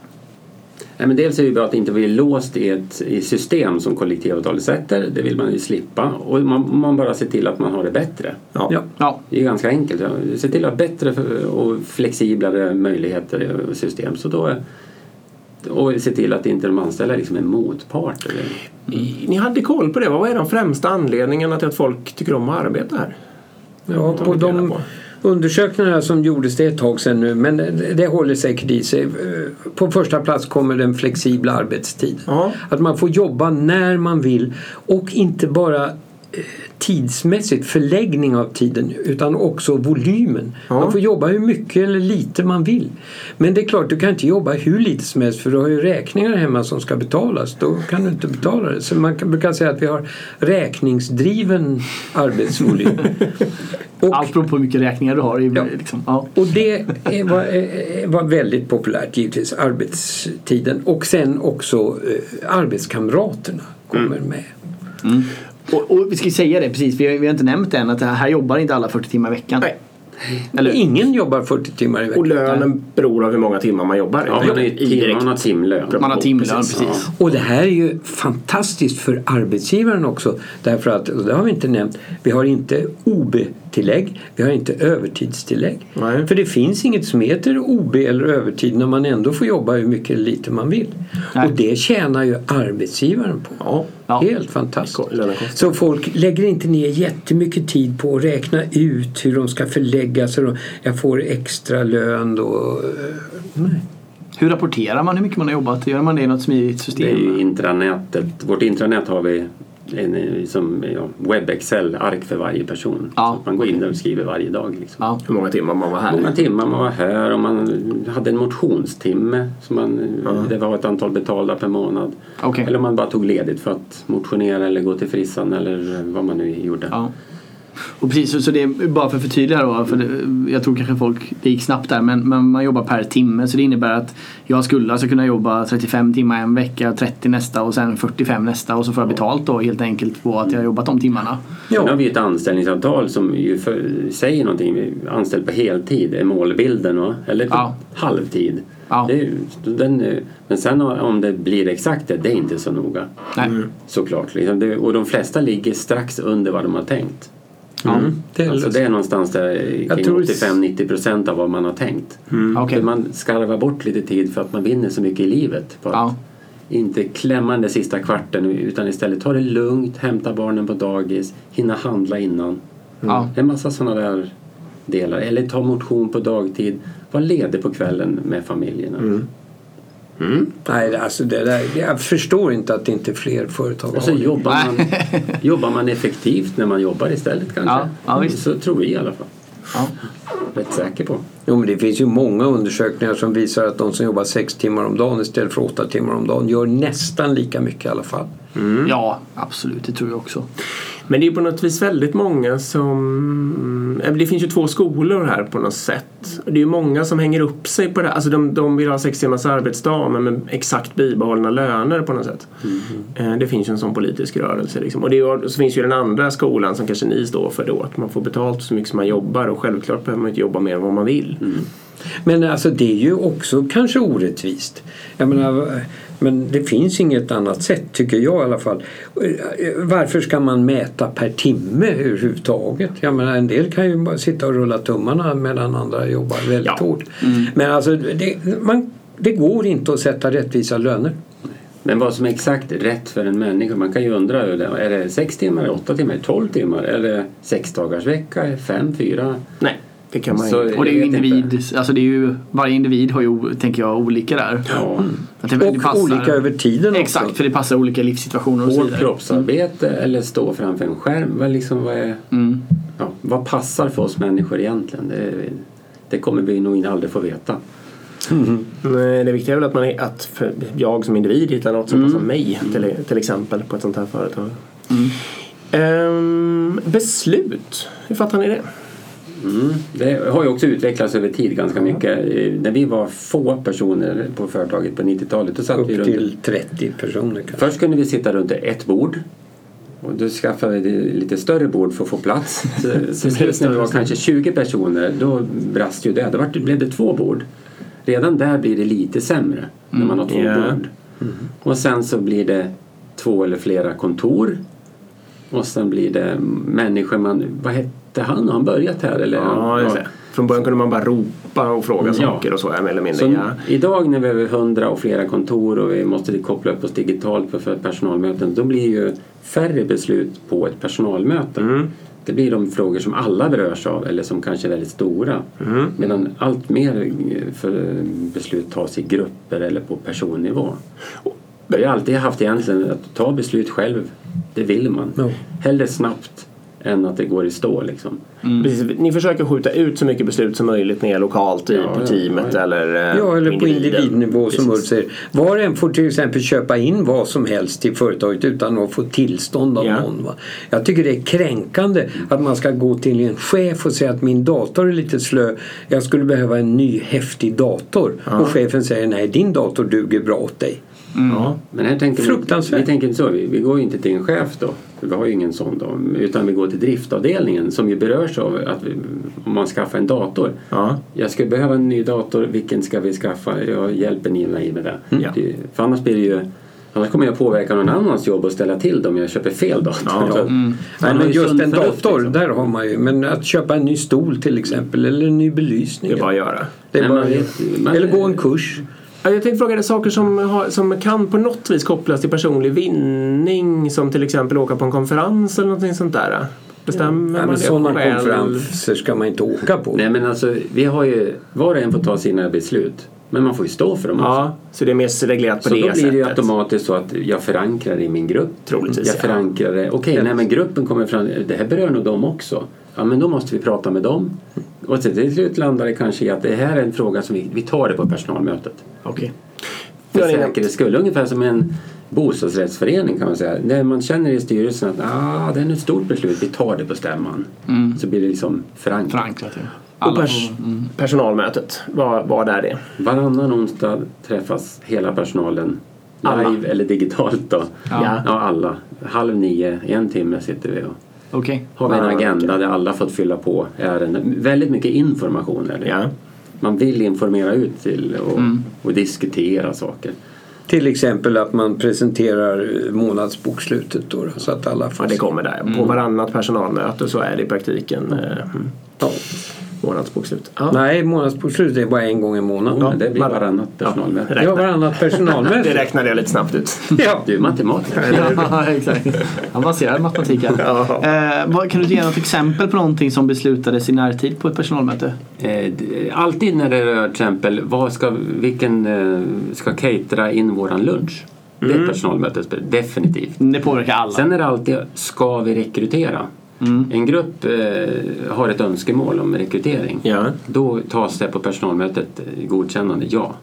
Nej, men dels är det bra att inte bli låst i ett i system som kollektivavtalet sätter. Det vill man ju slippa. Och man, man bara ser till att man har det bättre. Ja. Ja. Det är ganska enkelt. Se till att ha bättre och flexiblare möjligheter och system. Så då och se till att inte de anställda liksom är motparter. I- Ni hade koll på det. Vad är de främsta anledningarna till att folk tycker om att arbeta här? Ja, på de på. Undersökningarna som gjordes det ett tag sedan nu men det, håller säkert i sig. På första plats kommer den flexibla arbetstiden. Ja. Att man får jobba när man vill och inte bara tidsmässigt förläggning av tiden utan också volymen. Ja. Man får jobba hur mycket eller lite man vill. Men det är klart, du kan inte jobba hur lite som helst för du har ju räkningar hemma som ska betalas. Då kan du inte betala det. Så man kan, brukar säga att vi har räkningsdriven arbetsvolym. Och Allt beror på hur mycket räkningar du har. Ja. liksom. ja. Och det var, eh, var väldigt populärt givetvis, arbetstiden. Och sen också eh, arbetskamraterna kommer med. Och, och vi ska ju säga det precis, vi har, vi har inte nämnt än att det här, jobbar inte alla 40 timmar i veckan. Nej. Eller? Ingen jobbar 40 timmar i Och veckan. lönen beror av hur många timmar man jobbar. Ja, man, är man har timlön. Man har timlön, Precis, precis. Och det här är ju fantastiskt för arbetsgivaren också. Därför att, och det har vi inte nämnt, vi har inte OB-tillägg, vi har inte övertidstillägg. Nej. För det finns inget som heter OB eller övertid när man ändå får jobba hur mycket eller lite man vill. Nej. Och det tjänar ju arbetsgivaren på. Ja. Ja. Helt fantastiskt. Så folk lägger inte ner jättemycket tid på att räkna ut hur de ska förlägga sig. Jag får extra lön då. Nej. Hur rapporterar man hur mycket man har jobbat? Gör man det i något smidigt Det system? är ju intranätet. Vårt intranät har vi en, eh, som ja, webb-excel-ark för varje person. Ja, man går in där och skriver varje dag. Liksom. Ja. Hur många timmar man var här. Hur många timmar man var här och man hade en motionstimme. Så man, Det var ett antal betalda per månad. Okej. Eller om man bara tog ledigt för att motionera eller gå till frissan eller vad man nu gjorde. Ja. Och precis, så, det är bara för att förtydliga då, för det, jag tror kanske folk, det gick snabbt där, men, men man jobbar per timme så det innebär att jag skulle alltså kunna jobba 35 timmar en vecka, 30 nästa och sen 45 nästa och så får jag betalt då helt enkelt på att jag har jobbat de timmarna. Sen har vi ett anställningsavtal som ju för, säger någonting. Anställd på heltid är målbilden va? eller på Ja. halvtid. Ja. Det är, den, är- men sen om det blir exakt det, det är inte så noga. Nej. Såklart. Liksom. Det, och de flesta ligger strax under vad de har tänkt. Mm, det är Alltså det är någonstans där kring tror- 85-90 procent av vad man har tänkt. Okej. För Man skarvar bort lite tid för att man vinner så mycket i livet. På att Ja. Inte klämma den där sista kvarten utan istället ta det lugnt, hämta barnen på dagis, hinna handla innan. Ja. En massa sådana där delar. Eller ta motion på dagtid. Var ledig på kvällen med familjerna. Nej, alltså det där, jag förstår inte att inte fler företag Och så det. jobbar man, jobbar man effektivt när man jobbar istället kanske. Ja, ja, visst. Så tror vi i alla fall. Ja. Rätt säker på. Jo, men det finns ju många undersökningar som visar att de som jobbar sex timmar om dagen istället för åtta timmar om dagen gör nästan lika mycket i alla fall. ja, absolut, det tror jag också. Men det är på något vis väldigt många som... eh, Det finns ju två skolor här på något sätt. Det är ju många som hänger upp sig på det. Alltså de, de vill ha sex timmars arbetsdag men med exakt bibehållna löner på något sätt. Eh, Det finns ju en sån politisk rörelse. Liksom. Och det är, så finns ju den andra skolan som kanske ni står för då. Att man får betalt så mycket som man jobbar och självklart behöver man inte jobba mer än vad man vill. Men alltså det är ju också kanske orättvist. Jag menar, men det finns inget annat sätt tycker jag i alla fall. Varför ska man mäta per timme överhuvudtaget? Jag menar en del kan ju bara sitta och rulla tummarna medan andra jobbar väldigt Ja. hårt. Men alltså det, man, det går inte att sätta rättvisa löner. Men vad som är exakt rätt för en människa, man kan ju undra. Är det sex timmar, åtta timmar, tolv timmar? Är det sex dagars vecka, fem, fyra? Nej, det kan man Så- inte. Och det är ju individ, alltså det är ju, varje individ har ju, tänker jag, olika där. Ja. Att det, det Och passar- olika över tiden också. Exakt, för det passar olika livssituationer och så Hårt vidare. kroppsarbete eller stå framför en skärm. Vad, liksom, vad, är, Mm. ja, vad passar för oss människor egentligen? Det, det kommer vi nog aldrig få veta. Nej, det viktiga är väl att, man är, att jag som individ hittar något som passar mig till, till exempel på ett sånt här företag. Ehm, beslut, hur fattar ni det? Mm. Det har ju också utvecklats över tid ganska mycket. När vi var få personer på företaget på 90-talet då satt Upp vi runt till 30 personer kanske. Först kunde vi sitta runt ett bord. Och då skaffade vi lite större bord för att få plats. Så, slut när vi var kanske 20 personer, då brast ju det. Då det- blev det två bord. Redan där blir det lite sämre när man har två Ja. bord. Och sen så blir det två eller flera kontor. Och sen blir det människor man... Vad hette han? Har han börjat här? Eller? Ja, just det. Från början kunde man bara ropa och fråga Ja. saker och så, mer eller mindre. Så Ja. idag när vi har över 100 och flera kontor och vi måste koppla upp oss digitalt för, för personalmöten då blir ju färre beslut på ett personalmöte. Mm. Det blir de frågor som alla berörs av eller som kanske är väldigt stora. Mm. Medan allt mer eh, för beslut tas i grupper eller på personnivå. Vi har alltid haft egentligen att ta beslut själv. Det vill man. Ja. Hellre snabbt än att det går i stå liksom. Precis, ni försöker skjuta ut så mycket beslut som möjligt ner lokalt i, Ja, på ja, teamet ja. eller eh, Ja, eller på individnivå som Ulf Precis. säger. Var och en får till exempel köpa in vad som helst till företaget utan att få tillstånd av Ja. någon. Va? Jag tycker det är kränkande att man ska gå till en chef och säga att min dator är lite slö. Jag skulle behöva en ny häftig dator. Och chefen säger nej, din dator duger bra åt dig. Ja. Men här tänker Fruktansvärt. Vi, vi tänker inte så. Vi, vi går ju inte till en chef då. För vi har ju ingen sån då. Utan vi går till driftavdelningen som ju berörs av att vi, om man skaffar en dator. Ja. Jag skulle behöva en ny dator. Vilken ska vi skaffa? Jag hjälper ni mig med det. Ja. det för annars blir det ju Annars kommer jag påverka någon annans jobb och ställa till det om jag köper fel dator. Ja. Har men ju just en dator, liksom. där har man ju. Men att köpa en ny stol till exempel eller en ny belysning. Det är bara att göra. Det är Nej, bara, man vet- man- eller gå en kurs. Ja, Jag tänkte fråga dig saker som, har, som kan på något vis kopplas till personlig vinning som till exempel åka på en konferens eller någonting sånt där. Bestämmer Nej, man men det sådana konferenser ska man inte åka på. Nej men alltså vi har ju var och en får ta sina beslut. Men man får ju stå för dem också. Ja, så det är mer reglerat på Så det då blir det ju sättet. automatiskt så att jag förankrar i min grupp. Troligtvis, Jag ja. förankrar det. Okej, nej men gruppen kommer fram. Det här berör nog dem också. Ja men då måste vi prata med dem. Och till till slut landar det kanske i att det här är en fråga som vi, vi tar det på personalmötet. Okej. För Ja, det är- säkerhets skull. Ungefär som en bostadsrättsförening kan man säga. När man känner i styrelsen att ah, det är ett stort beslut, vi tar det på stämman. Så blir det liksom förankrat. Förankrat. ja. Och Alla pers- mm. personalmötet, vad, vad är det? Varannan onsdag träffas hela personalen Alla. live eller digitalt då. Ja. Ja, alla. Halv nio, en timme sitter vi och Okej. har vi en agenda där alla fått fylla på ärenden. Väldigt mycket information är det. Ja. Man vill informera ut till och, Mm. och diskutera saker. Till exempel att man presenterar månadsbokslutet då, så att alla får ja, det kommer där. På varannat personalmöte så är det i praktiken eh, mm, Ja. Månadsbokslut. Ja. Nej, månadsbokslutet är bara en gång i månaden. Ja, det blir var- varannat personalmöte. Ja. Ja, varannat Det personalmöte. räknade jag lite snabbt ut. ja. Du är matematiker. Ja, exakt. Avancerad matematik. Ja. Eh, vad, kan du ge något exempel på någonting som beslutades i närtid på ett personalmöte? Eh, Alltid när det rör till exempel vad ska, vilken eh, ska catera in våran lunch. Det Mm. är ett personalmöte, definitivt. Det påverkar alla. Sen är det alltid, ska vi rekrytera? En grupp eh, har ett önskemål om rekrytering. Ja. Då tas det på personalmötet eh, godkännande, ja.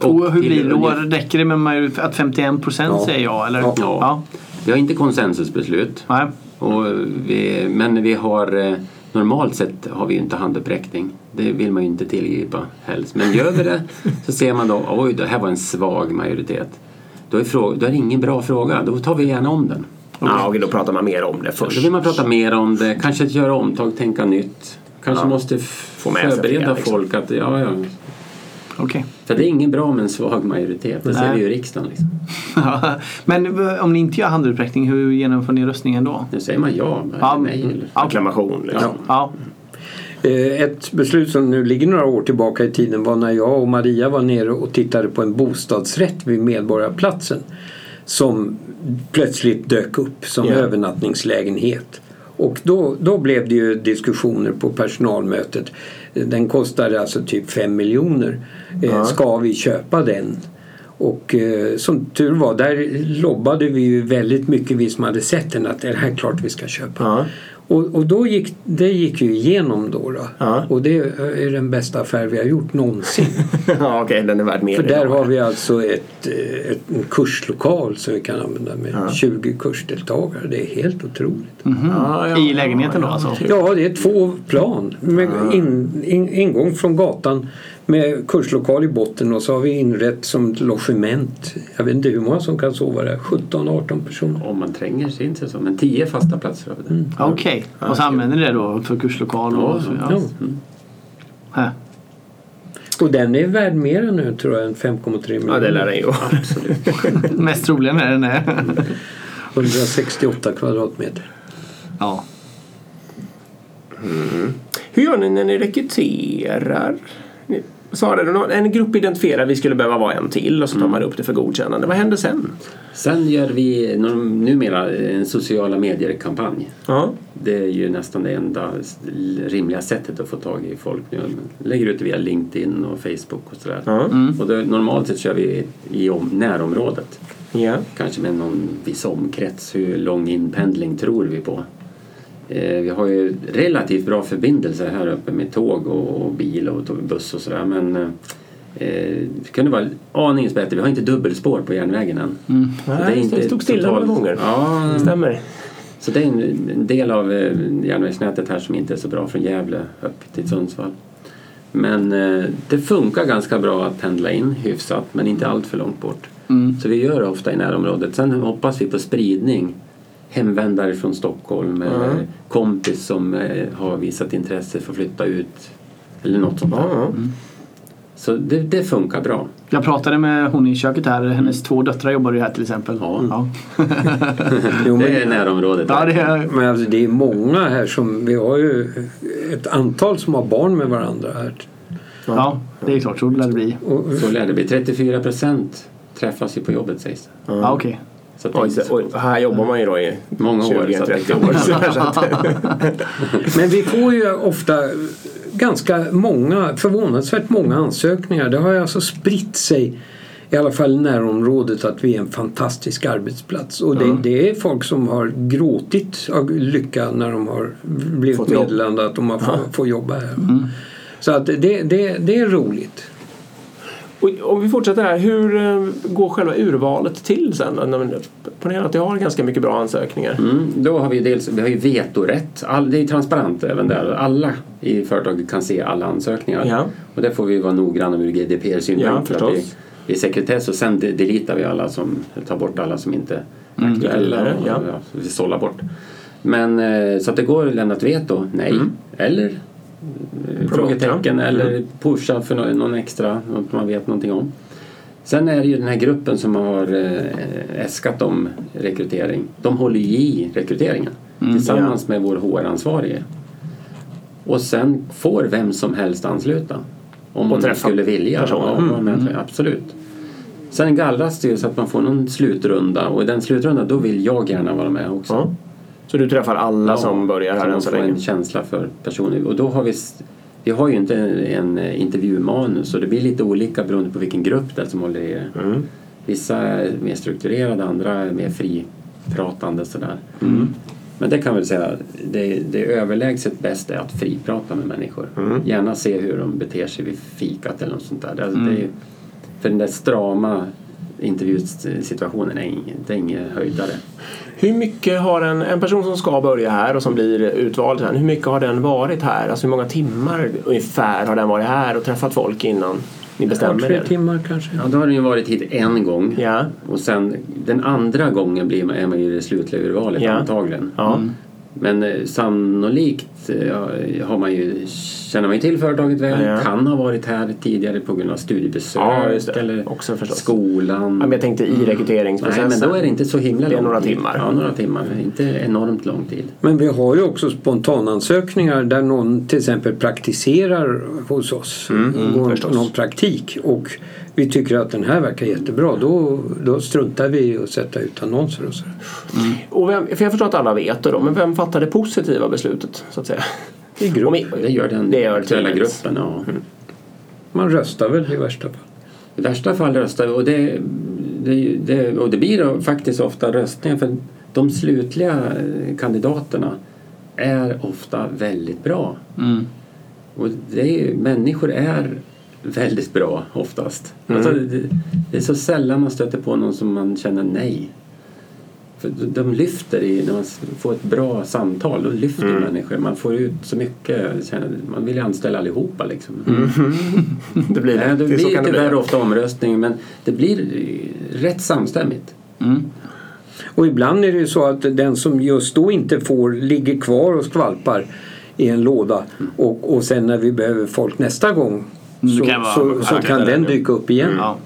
och hur till blir det då? Räcker det med att 51 procent Ja. säger ja? Eller? Ja. Ja. Vi har inte konsensusbeslut. Nej. Och vi, men vi har eh, normalt sett har vi inte handuppräckning. Det vill man ju inte tillgripa helst. Men gör vi det så ser man då oj det här var en svag majoritet. Då är, fråga, då är det ingen bra fråga. Då tar vi gärna om den. Ja, okej, då pratar man mer om det Då först. vill man prata mer om det, kanske göra omtag, tänka nytt. Kanske Ja. måste f- Få med sig förbereda liksom. folk att ja, ja. Okej. För det är ingen bra med en svag majoritet. Det ser vi ju i riksdagen. Liksom. Men eh, om ni inte gör handuppräckning, hur genomför ni röstningen då? Nu säger man ja, Ja, nej. Eller. Acklamation liksom. Ja. Eh, Ett beslut som nu ligger några år tillbaka i tiden var när jag och Maria var nere och tittade på en bostadsrätt vid Medborgarplatsen som plötsligt dök upp som Ja. övernattningslägenhet. Och då, då blev det ju diskussioner på personalmötet. Den kostade alltså typ 5 miljoner. Eh, Ja. Ska vi köpa den? Och eh, som tur var, där lobbade vi ju väldigt mycket vi som hade sett den att det här är klart vi ska köpa. Ja. Och, och då gick, det gick ju igenom då. då. Ja. Och det är den bästa affär vi har gjort någonsin. ja, okej, den är värd mer. För där har vi alltså ett, eh, ett, en kurslokal som vi kan använda med Ja. 20 kursdeltagare. Det är helt otroligt. Ja, ja, I lägenheten då alltså? Ja, det är två plan. Med in, in, ingång från gatan med kurslokal i botten och så har vi inrett som ett logement. Jag vet inte hur många som kan sova där. 17-18 personer. Om man tränger sig inte så. Men tio fasta platser har vi där. Ja, Okej. Och så använder ni det då för kurslokal? Och så, ja. Ja. Här. Och den är värd mer nu tror jag än 5,3 miljoner. Ja, det lär den ju. Mest troligen är den det. 168 kvadratmeter. ja. Hur gör ni när ni rekryterar? Någon- en grupp identifierar vi skulle behöva vara en till och så tar man upp det för godkännande. Vad händer sen? Sen gör vi numera en sociala medier-kampanj. Ja. Det är ju nästan det enda rimliga sättet att få tag i folk nu. Lägger ut det via LinkedIn och Facebook och sådär. Ja. Och då, normalt sett kör vi i om, närområdet. Ja. Kanske med någon viss omkrets. Hur lång inpendling tror vi på? Eh, vi har ju relativt bra förbindelser här uppe med tåg och, bil och buss och sådär men eh, det kunde vara aningens bättre. Vi har inte dubbelspår på järnvägen än. Så Nej, det stod stilla några gånger. Ja, Det stämmer. så det är en, del av eh, järnvägsnätet här som inte är så bra från Gävle upp till Sundsvall. Men det funkar ganska bra att pendla in hyfsat men inte allt för långt bort. Mm. Så vi gör det ofta i närområdet. Sen hoppas vi på spridning. Hemvändare från Stockholm eller Mm. kompis som eh, har visat intresse för att flytta ut. Eller något sånt där. Ja. Så det, det funkar bra. Jag pratade med hon i köket här. Hennes två döttrar jobbar ju här till exempel. Ja. Ja. Jo, Det men, är närområdet. Ja, där. det är, men alltså, det är många här som, vi har ju ett antal som har barn med varandra här. ja, det är klart. Så lär det bli. Så lär det bli. 34 procent träffas ju på jobbet sägs det. Ja, okej. Så Oj, så, oj, här jobbar man ju då i Många år, så att det- 20-30 år. Så, så att, Men vi får ju ofta ganska många, förvånansvärt många ansökningar. Det har ju alltså spritt sig i alla fall i närområdet att vi är en fantastisk arbetsplats. Och det, det är folk som har gråtit av lycka när de har blivit meddelande att de har fått få jobba här. Så att det, det, det är roligt. Och om vi fortsätter här, hur eh, går själva urvalet till sen? Ponera att jag har ganska mycket bra ansökningar. Mm, då har vi dels vi har ju vetorätt. All, det är transparent även där. Alla i företaget kan se alla ansökningar. Ja. Och det får vi vara noggranna ur Ja, GDPR-synpunkt. förstås. vi, vi är sekretess och sen de- deletar vi alla som, tar bort alla som inte är aktuella. Mm, ja. ja, vi sållar bort. Men eh, så att det går att lämna ett veto, nej. Mm. Eller eh, frågetecken eller Mm. pusha för någon, extra, något man vet någonting om. Sen är det ju den här gruppen som har eh, äskat om rekrytering. De håller ju i rekryteringen tillsammans med vår HR-ansvarige. Och sen får vem som helst ansluta. Om man skulle vilja. personer. Ja, träffa, absolut. Sen gallras det ju så att man får någon slutrunda och i den slutrundan då vill jag gärna vara med också. Ja. Så du träffar alla Ja, som börjar här så än så länge? en känsla för personer. Och då har vi, vi har ju inte en, en intervjumanus och det blir lite olika beroende på vilken grupp det är som håller i det. Mm. Vissa är mer strukturerade, andra är mer fripratande sådär. Mm. Men det kan väl säga, det, det överlägset bäst är att friprata med människor. Mm. Gärna se hur de beter sig vid fikat eller något sånt där. Det, det är, för den där strama intervjusituationen är ingen, det är ingen höjdare. Hur mycket har en, en person som ska börja här och som blir utvald sen, hur mycket har den varit här? Alltså hur många timmar ungefär har den varit här och träffat folk innan ni bestämmer tre er? timmar kanske. Ja, då har den ju varit hit en gång. Ja. Och sen den andra gången blir man, är man ju i det slutliga urvalet Ja. antagligen. Ja. Men eh, sannolikt eh, har man ju, känner man ju till företaget väl, Ja. kan ha varit här tidigare på grund av studiebesök Ja, eller Också förstås. skolan. Ja, men jag tänkte i rekryteringsprocessen. Nej, men då är det inte så himla Det är lång några tid. timmar. Ja, några timmar. Inte enormt lång tid. Men vi har ju också spontanansökningar där någon till exempel praktiserar hos oss. går förstås. någon praktik och vi tycker att den här verkar jättebra. Då, då struntar vi i att sätta ut annonser och så. Och vem, för jag förstår att alla vet det då, men vem fattar det positiva beslutet så att säga? I grupp. I- Det gör den Det gör aktuella gruppen. Ja. Man röstar väl i värsta fall. I värsta fall röstar vi och det, det, det, och det blir då faktiskt ofta röstningar för de slutliga eh, kandidaterna är ofta väldigt bra. Mm. Och det är, ju- människor är väldigt bra oftast. Mm. Alltså, det, det är så sällan man stöter på någon som man känner nej. För de- lyfter i, när man får ett bra samtal, då lyfter Mm. människor. Man får ut så mycket, man vill ju anställa allihopa liksom. Det blir Nej, det det, så blir det tyvärr bli. ofta omröstning men det blir rätt samstämmigt. Mm. Och ibland är det ju så att den som just då inte får ligger kvar och skvalpar i en låda och, och sen när vi behöver folk nästa gång Mm, så, det kan så, så kan den dyka upp igen. Ja.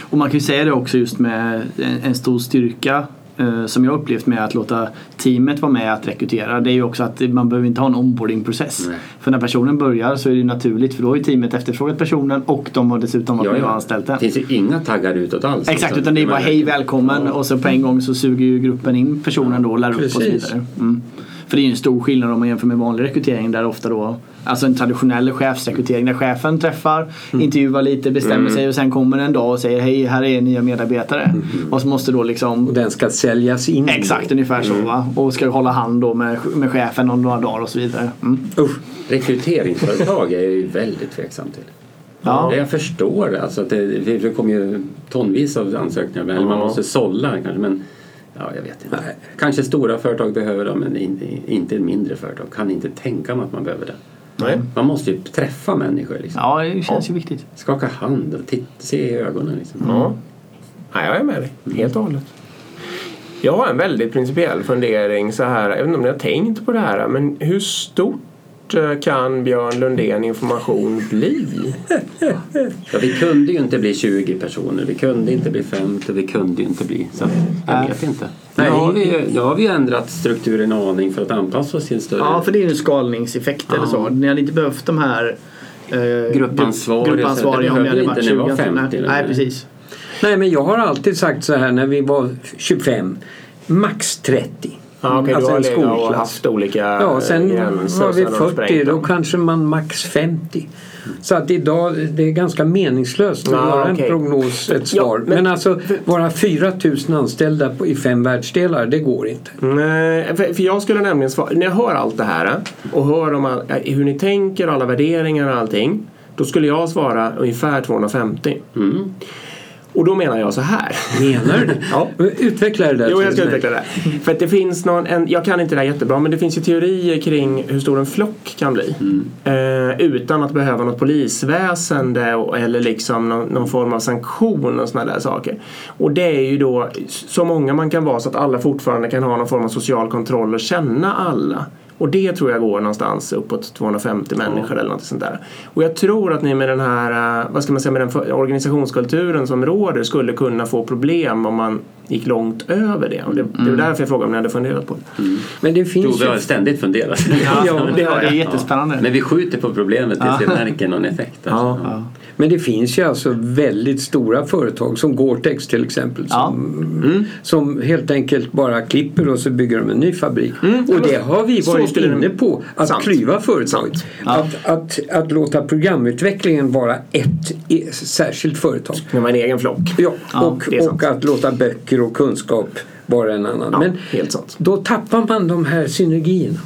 Och man kan ju säga det också just med en, en stor styrka eh, som jag upplevt med att låta teamet vara med att rekrytera. Det är ju också att man behöver inte ha en onboardingprocess. För när personen börjar så är det naturligt för då har ju teamet efterfrågat personen och de har dessutom varit Ja, med och anställt Det den. finns ju inga taggar utåt alls. Exakt, Så utan det är bara hej välkommen Ja. och så på en gång så suger ju gruppen in personen då och lär upp och så Precis. vidare. Mm. För det är ju en stor skillnad om man jämför med vanlig rekrytering där ofta då alltså en traditionell chefsrekrytering där chefen träffar, intervjuar lite, bestämmer sig och sen kommer en dag och säger hej här är nya medarbetare. Och så måste då liksom Och den ska säljas in. Exakt, ungefär så va. Och ska hålla hand då med, med chefen om några dagar och så vidare. Mm. Usch. Rekryteringsföretag är jag ju väldigt tveksam till. Ja. Jag förstår det. Alltså att det, det kommer ju tonvis av ansökningar. Eller man måste sålla kanske. Men ja, jag vet inte. Nej. Kanske stora företag behöver det men in- inte mindre företag. Kan inte tänka mig att man behöver det. Nej. Man måste ju träffa människor. Liksom. ja, det känns ju viktigt. Skaka hand och titta, se i ögonen. Liksom. Ja. Nej, jag är med dig. Helt och hållet. Jag har en väldigt principiell fundering så här. Jag vet inte om ni har tänkt på det här. Men hur stort kan Björn Lundén information bli? Ja, vi kunde ju inte bli 20 personer. Vi kunde inte bli 50. Vi kunde ju inte bli... Så jag Nej. vet inte. Nu har, vi, ju- nu har vi ändrat strukturen en aning för att anpassa oss till en större... Ja, för det är ju en skalningseffekt eller så. Ni hade inte behövt de här eh, Gruppansvariga, gruppansvariga om ni hade varit inte när vi var 20. 50 eller Nej, mer. precis. Nej men jag har alltid sagt så här när vi var 25. Max 30. Ja, okej, Alltså en och skolklass. haft olika Ja, sen var vi sen har de 40 sprängt då kanske man max 50. Så att idag, det är ganska meningslöst att Ja, göra okej. en prognos, ett Ja, svar. men- men, alltså vara 4000 anställda på, i fem världsdelar, det går inte. Nej, för, för jag skulle nämligen svara, när jag hör allt det här och hör om all, eh, hur ni tänker, alla värderingar och allting. Då skulle jag svara ungefär 250. Mm. Och då menar jag så här. Menar du? Ja. Utveckla det där. Jo, jag ska utveckla det. För att det finns någon, en, jag kan inte det här jättebra, men det finns ju teorier kring hur stor en flock kan bli. Eh, utan att behöva något polisväsende och, eller liksom någon, någon form av sanktion och sådana där saker. Och det är ju då så många man kan vara så att alla fortfarande kan ha någon form av social kontroll och känna alla. Och det tror jag går någonstans uppåt 250 människor eller något sånt där. Och jag tror att ni med den här, eh, vad ska man säga, med den organisationskulturen som råder skulle kunna få problem om man gick långt över det. Och det, det är därför jag frågade om ni hade funderat på det. Men det Jo, finns vi har ju... ständigt funderat. Ja, det, är jättespännande. Men vi skjuter på problemet tills vi märker någon effekt. Alltså. Ja. Men det finns ju alltså väldigt stora företag som Gore-Tex till exempel. Ja. Som, som helt enkelt bara klipper och så bygger de en ny fabrik. Och det har vi varit inne på. Att Sant. klyva företaget. Ja. Att, att, att låta programutvecklingen vara ett särskilt företag. Var en egen flock. Ja, Ja, och, det är sant. och att låta böcker och kunskap vara en annan. Ja, Men helt sant. då tappar man de här synergierna.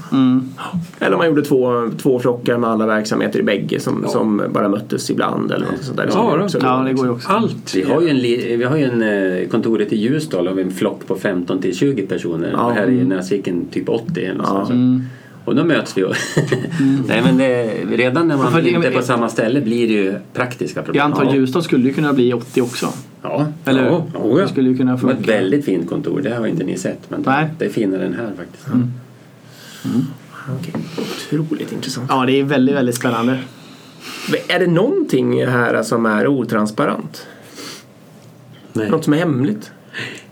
Eller om man gjorde två, två flockar med alla verksamheter i bägge som, som bara möttes ibland eller något sånt där. Det Ja, då. också Ja, det går ju också. Allt. Vi har ju en, vi har ju en eh, kontoret i Ljusdal har vi en flock på 15 till 20 personer. Ja. Och här i Näsviken typ 80 eller något Ja. sånt. Så. Och då möts vi. och- Nej men det, redan när man inte är på samma ställe blir det ju praktiska problem. Jag antar ja. Ljusdal skulle ju kunna bli 80 också. Ja. Eller Ja, ja. Det skulle ju kunna Det var ett funka. väldigt fint kontor. Det har inte ni sett. Men Nej. det är finare än här faktiskt. Okej. Otroligt intressant. Ja, det är väldigt, väldigt spännande. Är det någonting här som är otransparent? Nej. Något som är hemligt?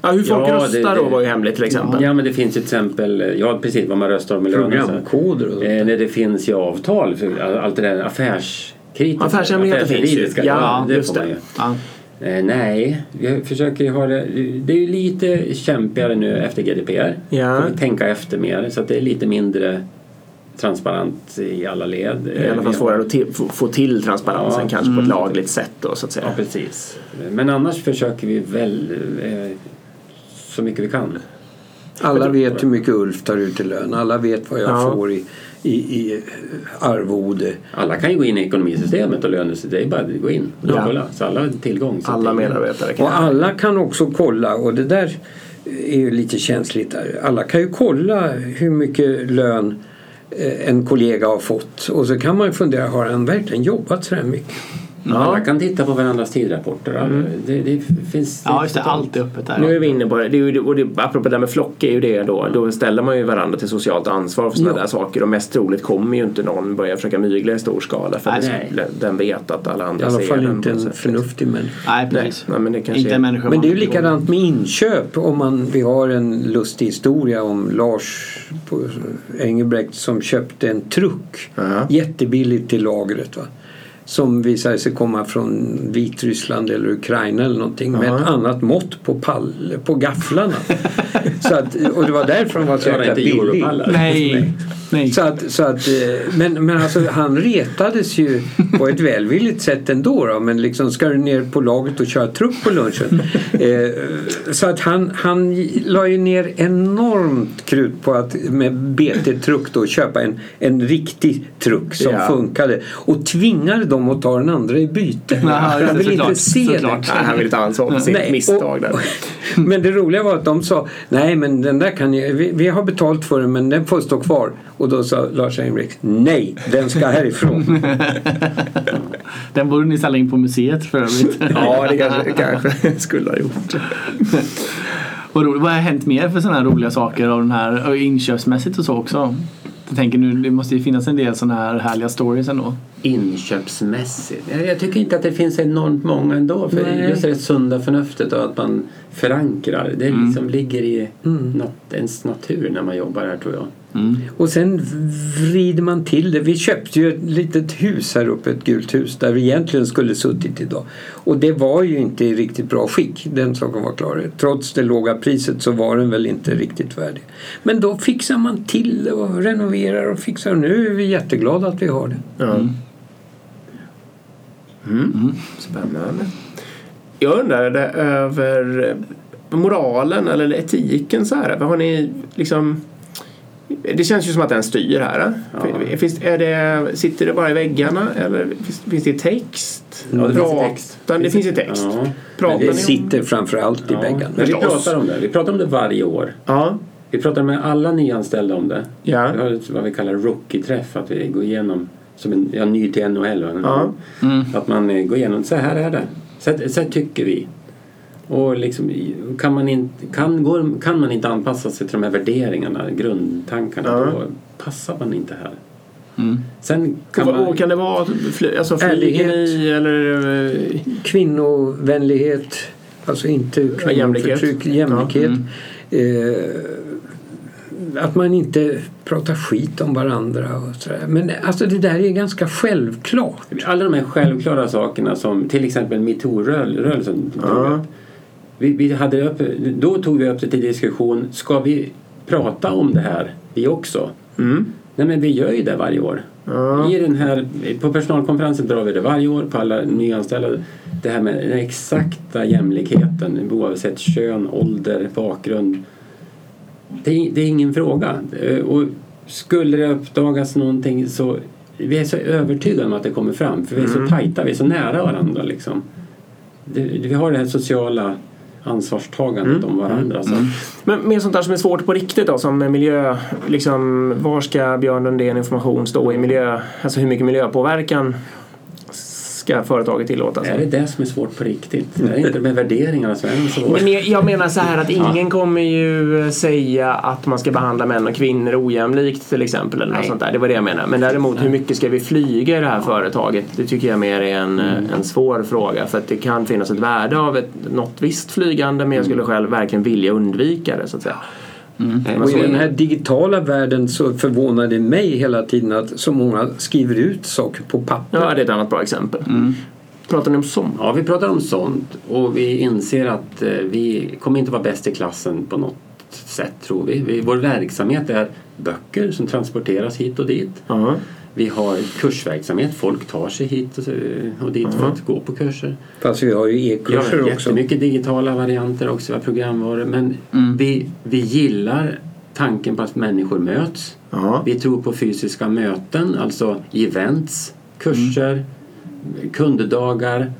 Ja, hur folk Ja, det- röstar då det- var ju hemligt till exempel. Ja men det finns ju till exempel, ja precis vad man röstar om. Programkoder och sånt. Eh, när det finns ju avtal, för allt det där affärskritiska. Affärshemligheter finns ju. affärsjuridiska, Ja, det just får man det. ju. Ja. Eh, nej, jag försöker ju ha det. Det är ju lite kämpigare nu efter GDPR. Ja. Får vi tänka efter mer så att det är lite mindre transparent i alla led. I alla fall svårare att till, få, till transparensen Ja. kanske på ett lagligt sätt då så att säga. Ja, precis. Men annars försöker vi väl eh, så mycket vi kan. Alla vet hur mycket Ulf tar ut i lön. Alla vet vad jag Ja. får i, i, i arvode. Alla kan ju gå in i ekonomisystemet och lönesystemet. Det är bara att gå in och Ja. kolla. Så alla har tillgång. Så Alla medarbetare kan Och alla kan också kolla, och det där är ju lite känsligt. Där. Alla kan ju kolla hur mycket lön eh, en kollega har fått. Och så kan man fundera, har han verkligen jobbat så här mycket? Alla kan titta på varandras tidrapporter. Mm. Det, det finns... Ja, just det. Allt är öppet där. Nu är vi inne på det. det, är ju, och det apropå det där med flock är ju det då. Då ställer man ju varandra till socialt ansvar för sådana Ja. där saker. Och mest troligt kommer ju inte någon börja försöka mygla i stor skala. För Nej, att den vet att alla I andra alla ser fall den inte på en något sätt. förnuftig människa. Nej, Nej, precis. nej, men det kanske Inte är- en människa Men det är ju likadant med inköp. Om man, vi har en lustig historia om Lars Engelbrekt som köpte en truck Ja. jättebilligt till lagret. Va? Som visade sig komma från Vitryssland eller Ukraina eller någonting med ett annat mått på, pall, på gafflarna. så att, och det var därför de var så jäkla inte billig. europallar. Nej. Nej. Så att, så att, eh, men, men alltså, han retades ju på ett välvilligt sätt ändå. Då, men liksom ska du ner på laget och köra truck på lunchen? Eh, så att han, han la ju ner enormt krut på att med BT-truck då köpa en, en riktig truck som Ja. funkade och tvingade dem att ta den andra i byte. Just han vill inte se såklart. det. Nej, han vill ta ansvar för sitt Nej, misstag där. Men det roliga var att de sa nej men den där kan ni, vi, vi har betalt för den men den får stå kvar. Och då sa Lars Engbrek nej den ska härifrån. Den borde ni ställa in på museet för övrigt. Ja, det kanske, kanske skulle ha gjort. Vad, roligt. Vad har hänt mer för sådana här roliga saker av den här och inköpsmässigt och så också? Jag tänker nu, det måste ju finnas en del sådana här härliga stories ändå. Inköpsmässigt? Jag, jag tycker inte att det finns enormt många ändå. För Nej. just det sunda förnuftet och att man förankrar. Det liksom ligger i nat- ens natur när man jobbar här tror jag. Och sen vrider man till det. Vi köpte ju ett litet hus här uppe, ett gult hus där vi egentligen skulle suttit idag. Och det var ju inte i riktigt bra skick, den saken var klar. Trots det låga priset så var den väl inte riktigt värdig. Men då fixar man till det och renoverar och fixar. Och nu är vi jätteglada att vi har det. Ja. Mm. Spännande. Jag undrade över moralen eller etiken så här. Vad har ni liksom det känns ju som att den styr här. Ja. Finns, är det, sitter det bara i väggarna eller finns, finns det text? Ja, det finns i text. Det finns i text. Ja. Pratar Det sitter framför allt i Ja, väggarna. men vi pratar om det. Vi pratar om det varje år. Ja. Vi pratar med alla nyanställda om det. Ja. Vi har vad vi kallar rookie-träff. Att vi går igenom som en ja, ny till NHL. Ja. Att man eh, går igenom, så här är det. Så, så här tycker vi. Och liksom, kan, man inte, kan, går, kan man inte anpassa sig till de här värderingarna, grundtankarna, Ja. då passar man inte här. Mm. Sen kan Kan, man... och kan det vara fly, alltså ni eller eh, Kvinnovänlighet, alltså inte Ja, jämlikhet. kvinnoförtryck, jämlikhet. Eh, att man inte pratar skit om varandra och sådär. Men alltså det där är ganska självklart. Alla de här självklara sakerna som till exempel metoo-rörelsen tog Ja. Vi, vi hade upp, då tog vi upp det till diskussion. Ska vi prata om det här vi också? mm. Nej men vi gör ju det varje år. Ja. I den här, på personalkonferensen drar vi det varje år på alla nyanställda. Det här med den exakta jämlikheten oavsett kön, ålder, bakgrund. Det är, det är ingen fråga. Och skulle det uppdagas någonting så vi är så övertygade om att det kommer fram för vi är så tajta, vi är så nära varandra liksom. Det, vi har det här sociala ansvarstagandet om varandra. Så. Men mer sånt där som är svårt på riktigt då som med miljö, liksom var ska Björn Lundén information stå i miljö, alltså hur mycket miljöpåverkan ska företaget tillåta? Är det det som är svårt på riktigt? Är det inte med värderingarna som är svårt? Men jag menar så här att ingen kommer ju säga att man ska behandla män och kvinnor ojämlikt till exempel. Eller något sånt där. Det var det jag menade. Men däremot hur mycket ska vi flyga i det här företaget? Det tycker jag mer är en, en svår fråga. För att det kan finnas ett värde av ett, något visst flygande men jag skulle själv verkligen vilja undvika det så att säga. Eh, Och i den här digitala världen så förvånar det mig hela tiden att så många skriver ut saker på papper. Ja, det är ett annat bra exempel. Pratar ni om sånt? Ja, vi pratar om sånt och vi inser att eh, vi kommer inte vara bäst i klassen på något sätt tror vi. vi. Vår verksamhet är böcker som transporteras hit och dit. Ja. Vi har kursverksamhet, folk tar sig hit och, dit för att gå på kurser. Fast vi har ju e-kurser har också. jättemycket digitala varianter också, programvaror. Men vi, vi gillar tanken på att människor möts. Ja. Vi tror på fysiska möten, alltså events, kurser, kunddagar.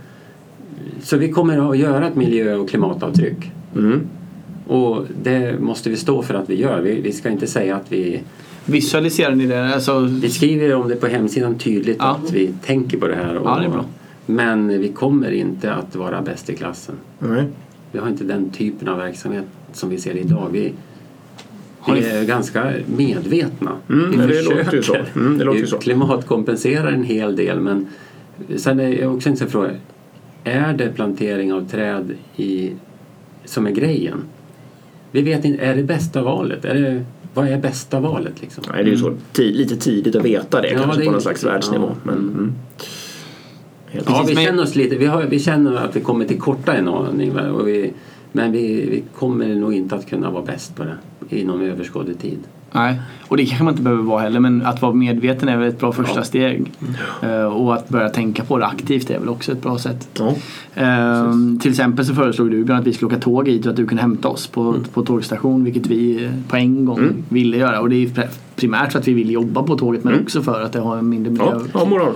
Så vi kommer att göra ett miljö och klimatavtryck. Mm. Och det måste vi stå för att vi gör. Vi, vi ska inte säga att vi... Visualiserar ni det? Alltså, Vi skriver om det på hemsidan tydligt Ja. att vi tänker på det här. Och, Ja, det är bra. Men vi kommer inte att vara bäst i klassen. Nej. Vi har inte den typen av verksamhet som vi ser idag. Vi, vi ni- är ganska medvetna. Mm, vi men det låter ju så. Mm, det låter så. klimatkompenserar en hel del men sen är jag också så fråga. Är det plantering av träd i, som är grejen? Vi vet inte, är det bästa valet? Är det, vad är bästa valet liksom? Nej, det är ju så tid, lite tidigt att veta det Ja, kanske det på någon slags världsnivå. Ja. Men, mm. Helt Ja, Precis, vi känner oss lite, vi, har, vi känner att vi kommer till korta en aning. Och vi, men vi, vi kommer nog inte att kunna vara bäst på det inom överskådlig tid. Nej, och det kanske man inte behöver vara heller men att vara medveten är väl ett bra första steg. Eh, och att börja tänka på det aktivt är väl också ett bra sätt. Ja. Eh, till exempel så föreslog du Björn att vi skulle åka tåg hit och att du kunde hämta oss på, på tågstation vilket vi eh, på en gång ville göra. Och det är primärt för att vi vill jobba på tåget men också för att det har en mindre miljö. Ja, ja moral.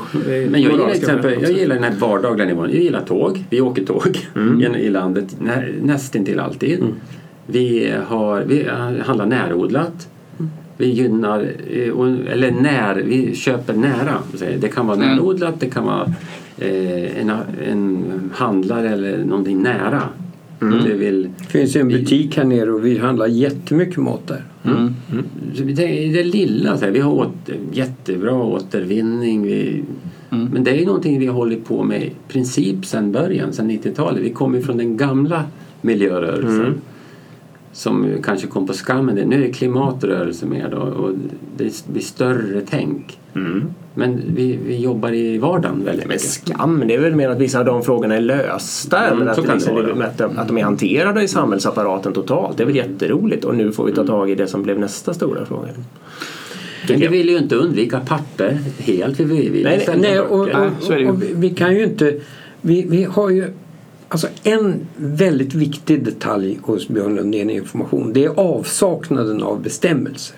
Men jag gillar, exempel, jag gillar den här vardagliga nivån. Jag gillar tåg. Vi åker tåg Mm. i- landet nä, nästintill alltid. Vi, har, vi eh, handlar närodlat. Mm. Vi gynnar, eh, eller när, vi köper nära. Det kan vara Mm. närodlat, det kan vara eh, en, en handlare eller någonting nära. Mm. Det vill, Det finns ju en butik här nere och vi handlar jättemycket mat där. Mm. så vi tänker, det lilla, så här, vi har åter, jättebra återvinning. Vi, Mm. Men det är ju någonting vi har hållit på med i princip sedan början, sedan 90-talet. Vi kommer från den gamla miljörörelsen. Mm. Som kanske kom på skammen. Nu är klimatrörelse mer då och det blir större tänk. Mm. Men vi, vi jobbar i vardagen väldigt Men mycket. skam, det är väl mer att vissa av de frågorna är lösta. Mm, eller att, liksom, de- att de är hanterade i samhällsapparaten totalt. Det är väl jätteroligt och nu får vi ta tag i det som blev nästa stora fråga. Men vi vill ju inte undvika papper helt. Vi vill, vi vill Nej, Nej, och, och, och vi, vi kan ju inte... Vi, vi har ju... Alltså en väldigt viktig detalj hos Björn Lundén Information det är avsaknaden av bestämmelser.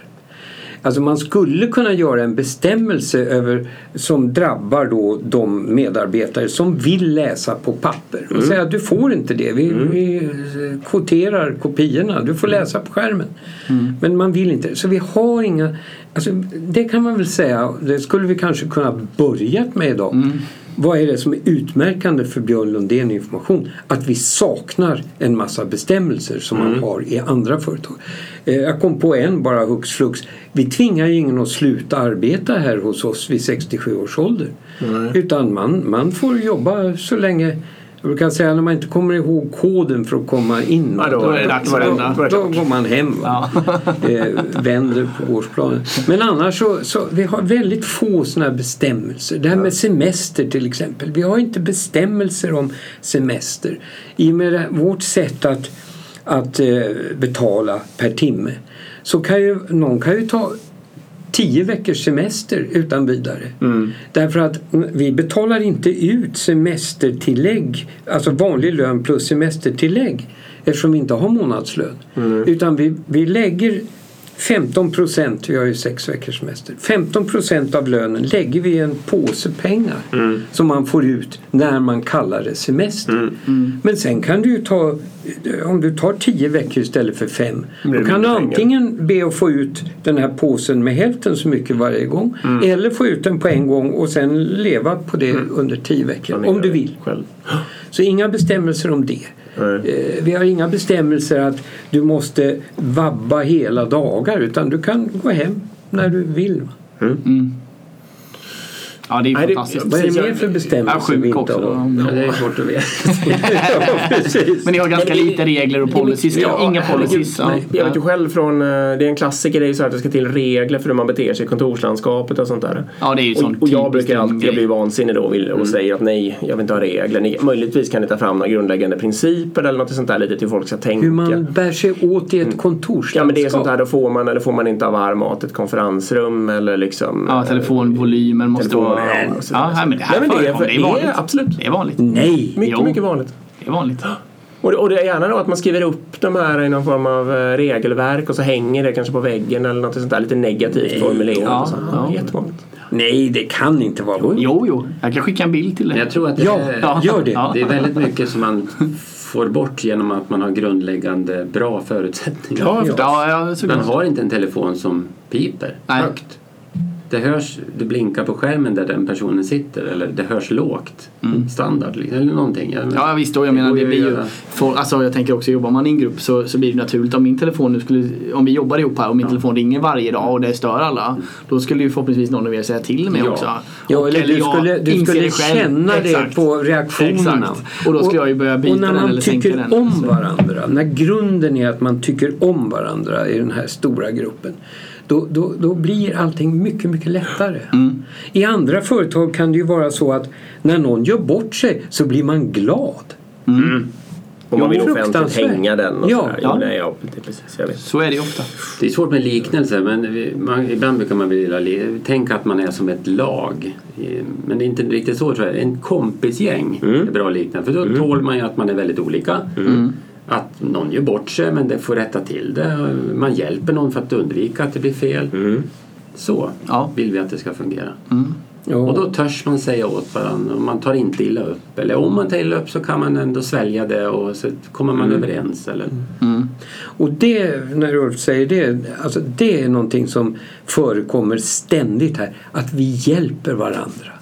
Alltså man skulle kunna göra en bestämmelse över, som drabbar då de medarbetare som vill läsa på papper och säga att du får inte det. Vi, vi kvoterar kopiorna. Du får läsa på skärmen. Men man vill inte. Så vi har inga... Alltså det kan man väl säga, det skulle vi kanske kunna börjat med idag. Vad är det som är utmärkande för Björn Lundén Information? Att vi saknar en massa bestämmelser som man har i andra företag. Eh, Jag kom på en bara hux flux. Vi tvingar ju ingen att sluta arbeta här hos oss vid 67 års ålder. Utan man, man får jobba så länge jag brukar säga när man inte kommer ihåg koden för att komma in. Ja, då då- att då Då går man hem. Va? eh, vänder på gårdsplanen. Men annars så, så vi har väldigt få sådana här bestämmelser. Det här med semester till exempel. Vi har inte bestämmelser om semester. I och med vårt sätt att, att eh, betala per timme så kan ju någon kan ju ta tio veckors semester utan vidare. Därför att vi betalar inte ut semestertillägg, alltså vanlig lön plus semestertillägg eftersom vi inte har månadslön. Utan vi, vi lägger 15 procent, vi har ju sex veckors semester, 15 procent av lönen lägger vi i en påse pengar som man får ut när man kallar det semester. Men sen kan du ju ta, om du tar 10 veckor istället för 5 blir då kan du antingen be att få ut den här påsen med hälften så mycket varje gång eller få ut den på en gång och sen leva på det under 10 veckor om du vill. Själv. Så inga bestämmelser om det. Nej. Eh, Vi har inga bestämmelser att du måste vabba hela dagar utan du kan gå hem när du vill. Ja, det är Nej, det- fantastiskt. Vad är det mer jag- för bestämmelser vi sjuk inte också. har? Ja, det är svårt att veta. ja. Men ni har ganska Men det- lite regler och policies. Ja, Inga policies. Ja. Nej, Jag vet ju själv från, eh, det är en klassiker, det är ju så här att det ska till regler för hur man beter sig i kontorslandskapet och sånt där. Ja, det är ju Och, sån och jag brukar alltid, grej. jag blir vansinnig då och, vill, och säger att nej, jag vill inte ha regler. Ni, möjligtvis kan ni ta fram några grundläggande principer eller något sånt där lite till folk ska tänka. Hur man bär sig åt i ett kontorslandskap. Ja men det är sånt här, då får man eller får man inte ha varm mat i ett konferensrum eller liksom Ja, eh, telefonvolymen måste telefon- vara... och så Ja, nej, men det här Nej, men det är- förekommer. Det är det är vanligt. absolut. Det är vanligt. Nej! Mycket, Jo. mycket vanligt. Det är vanligt. Och det, och det är gärna då att man skriver upp de här i någon form av eh, regelverk och så hänger det kanske på väggen eller något sånt där lite negativt formulerat. Ja, ja. Jättevanligt. Nej, det kan inte vara Jo, jo. Jag kan skicka en bild till Men dig. jag tror att det, Ja, är, gör det. Ja. det är väldigt mycket som man får bort genom att man har grundläggande bra förutsättningar. Ja. Ja. Man har inte en telefon som piper Nej. högt. Det hörs, det blinkar på skärmen där den personen sitter eller det hörs lågt. Standard liksom, eller någonting. Ja, Mm. Ja visst, och jag menar det blir ju... För, alltså jag tänker också, jobbar man i en grupp så, så blir det naturligt om min telefon nu skulle... Om vi jobbar ihop här och min telefon ringer varje dag och det stör alla. Då skulle ju förhoppningsvis någon av er säga till mig Ja. också. Ja, Och- eller du jag skulle, du skulle det känna det Exakt. på reaktionerna. Exakt. Och då skulle jag ju börja byta Och när den man eller sänka tycker den. om varandra, när grunden är att man tycker om varandra i den här stora gruppen då, då, då blir allting mycket, mycket lättare. Mm. I andra företag kan det ju vara så att när någon gör bort sig så blir man glad. Och man vill offentligt hänga den. Och Ja, sådär. ja. Jo, nej, ja, precis, jag vet. Så är det ofta. Det är svårt med liknelser men vi- man, ibland brukar man vilja tänka att man är som ett lag. Men det är inte riktigt så tror jag. En kompisgäng är bra liknande för då tål man ju att man är väldigt olika. Att någon gör bort sig men det får rätta till det. Man hjälper någon för att undvika att det blir fel. Så Ja. vill vi att det ska fungera. Ja. Och då törs man säga åt varandra och man tar inte illa upp. Eller om man tar illa upp så kan man ändå svälja det och så kommer man överens. Eller? Och det, när Ulf säger det, alltså det är någonting som förekommer ständigt här. Att vi hjälper varandra.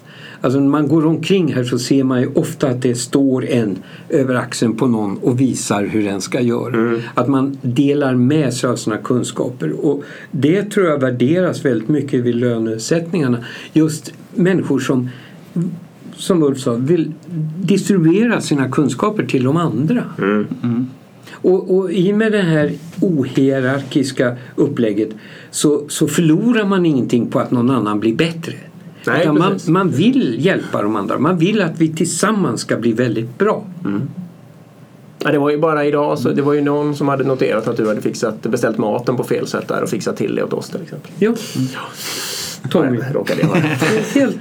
Alltså när man går omkring här så ser man ju ofta att det står en över axeln på någon och visar hur den ska göra. Att man delar med sig av sina kunskaper. Och det tror jag värderas väldigt mycket vid lönesättningarna. Just människor som som Ulf sa, vill distribuera sina kunskaper till de andra. Och, och i och med det här ohierarkiska upplägget så, så förlorar man ingenting på att någon annan blir bättre. Nej, Utan man, man vill hjälpa de andra. Man vill att vi tillsammans ska bli väldigt bra. Ja, det var ju bara idag, så det var ju någon som hade noterat att du hade fixat, beställt maten på fel sätt där och fixat till det åt oss till exempel. Ja. Tommy. Nej, råkade jag vara. Helt,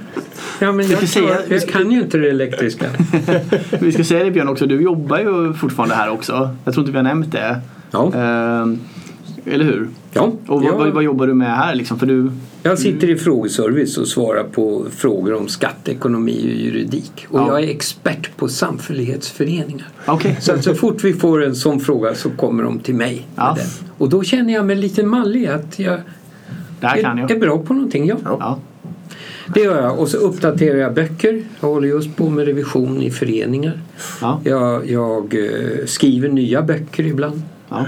ja, men jag, ska säga- klarar- jag kan ju inte det elektriska. Vi ska säga det Björn också, du jobbar ju fortfarande här också. Jag tror inte vi har nämnt det. Ja. Ehm, eller hur? Ja, Och vad, vad, vad jobbar du med här liksom? För du, Jag sitter i frågeservice och svarar på frågor om skatteekonomi och juridik. Och Ja. jag är expert på samfällighetsföreningar. okej. Så att så fort vi får en sån fråga så kommer de till mig. Ja. Och då känner jag mig lite mallig att jag är, är bra på någonting. Ja. Ja. Det gör jag. Och så uppdaterar jag böcker. Jag håller just på med revision i föreningar. Ja. Jag, jag eh, skriver nya böcker ibland. Ja.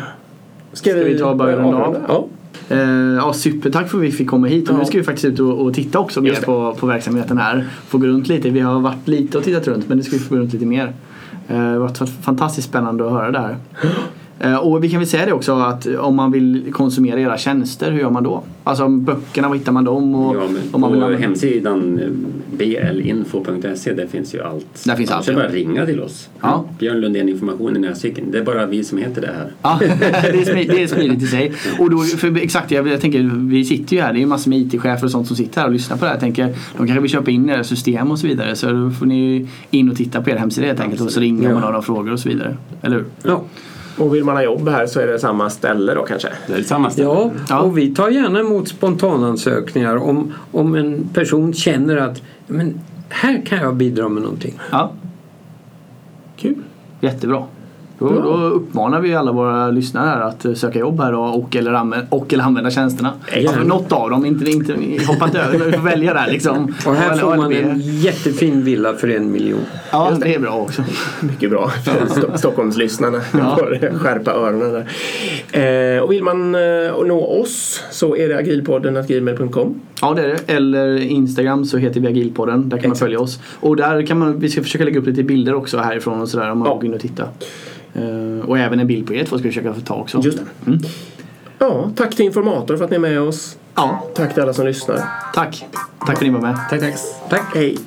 Ska vi ta bara en dag? Ja. Eh, ja, supertack för att vi fick komma hit och Ja. nu ska vi faktiskt ut och, och titta också mer Just på, på verksamheten här. Få gå runt lite. Vi har varit lite och tittat runt men nu ska vi få gå runt lite mer. Eh, Det har varit fantastiskt spännande att höra det här. Eh, Och vi kan väl säga det också att om man vill konsumera era tjänster, hur gör man då? Alltså böckerna, var hittar man dem? Och Ja, om man vill på hemsidan eh, blinfo.se där finns ju allt. Där finns allt, Så ja. bara ringa till oss. Ja. Björn Lundén Information i Näsviken. Det är bara vi som heter det här. Ja, det är, smidigt, det är smidigt i sig. Och då, för exakt, jag, jag tänker, vi sitter ju här, det är ju massor med IT-chefer och sånt som sitter här och lyssnar på det här. Jag tänker, de kanske vill köpa in era system och så vidare. Så då får ni in och titta på er hemsida helt enkelt och så ringa om man har några frågor och så vidare. Eller hur? Ja. Och vill man ha jobb här så är det samma ställe då kanske? Det är samma ställe. Ja, Ja. och vi tar gärna emot spontanansökningar om, om en person känner att men, här kan jag bidra med någonting. Ja, Kul. jättebra. Då, då uppmanar vi alla våra lyssnare här att eh, söka jobb här och, och, eller, använda, och eller använda tjänsterna. Alltså, något av dem, inte, inte, hoppa inte över, får välja där liksom. Och här får man en jättefin villa för en miljon. Ja, det är bra också. Mycket bra. Sto- Stockholmslyssnarna Ja. skärpa öronen där. Eh, och vill man eh, nå oss så är det agilpodden gmail.com. Ja det är det. Eller Instagram så heter vi Agilpodden. Där kan man Exakt. följa oss. Och där kan man, vi ska försöka lägga upp lite bilder också härifrån och sådär om man Ja. vill gå in och titta. Eh, och även en bild på er två ska vi försöka få ta också. Just det. Mm. Ja, tack till Informator för att ni är med oss. Ja, Tack till alla som lyssnar. tack. Tack för att ni var med. Tack, tack. Tack! Hej!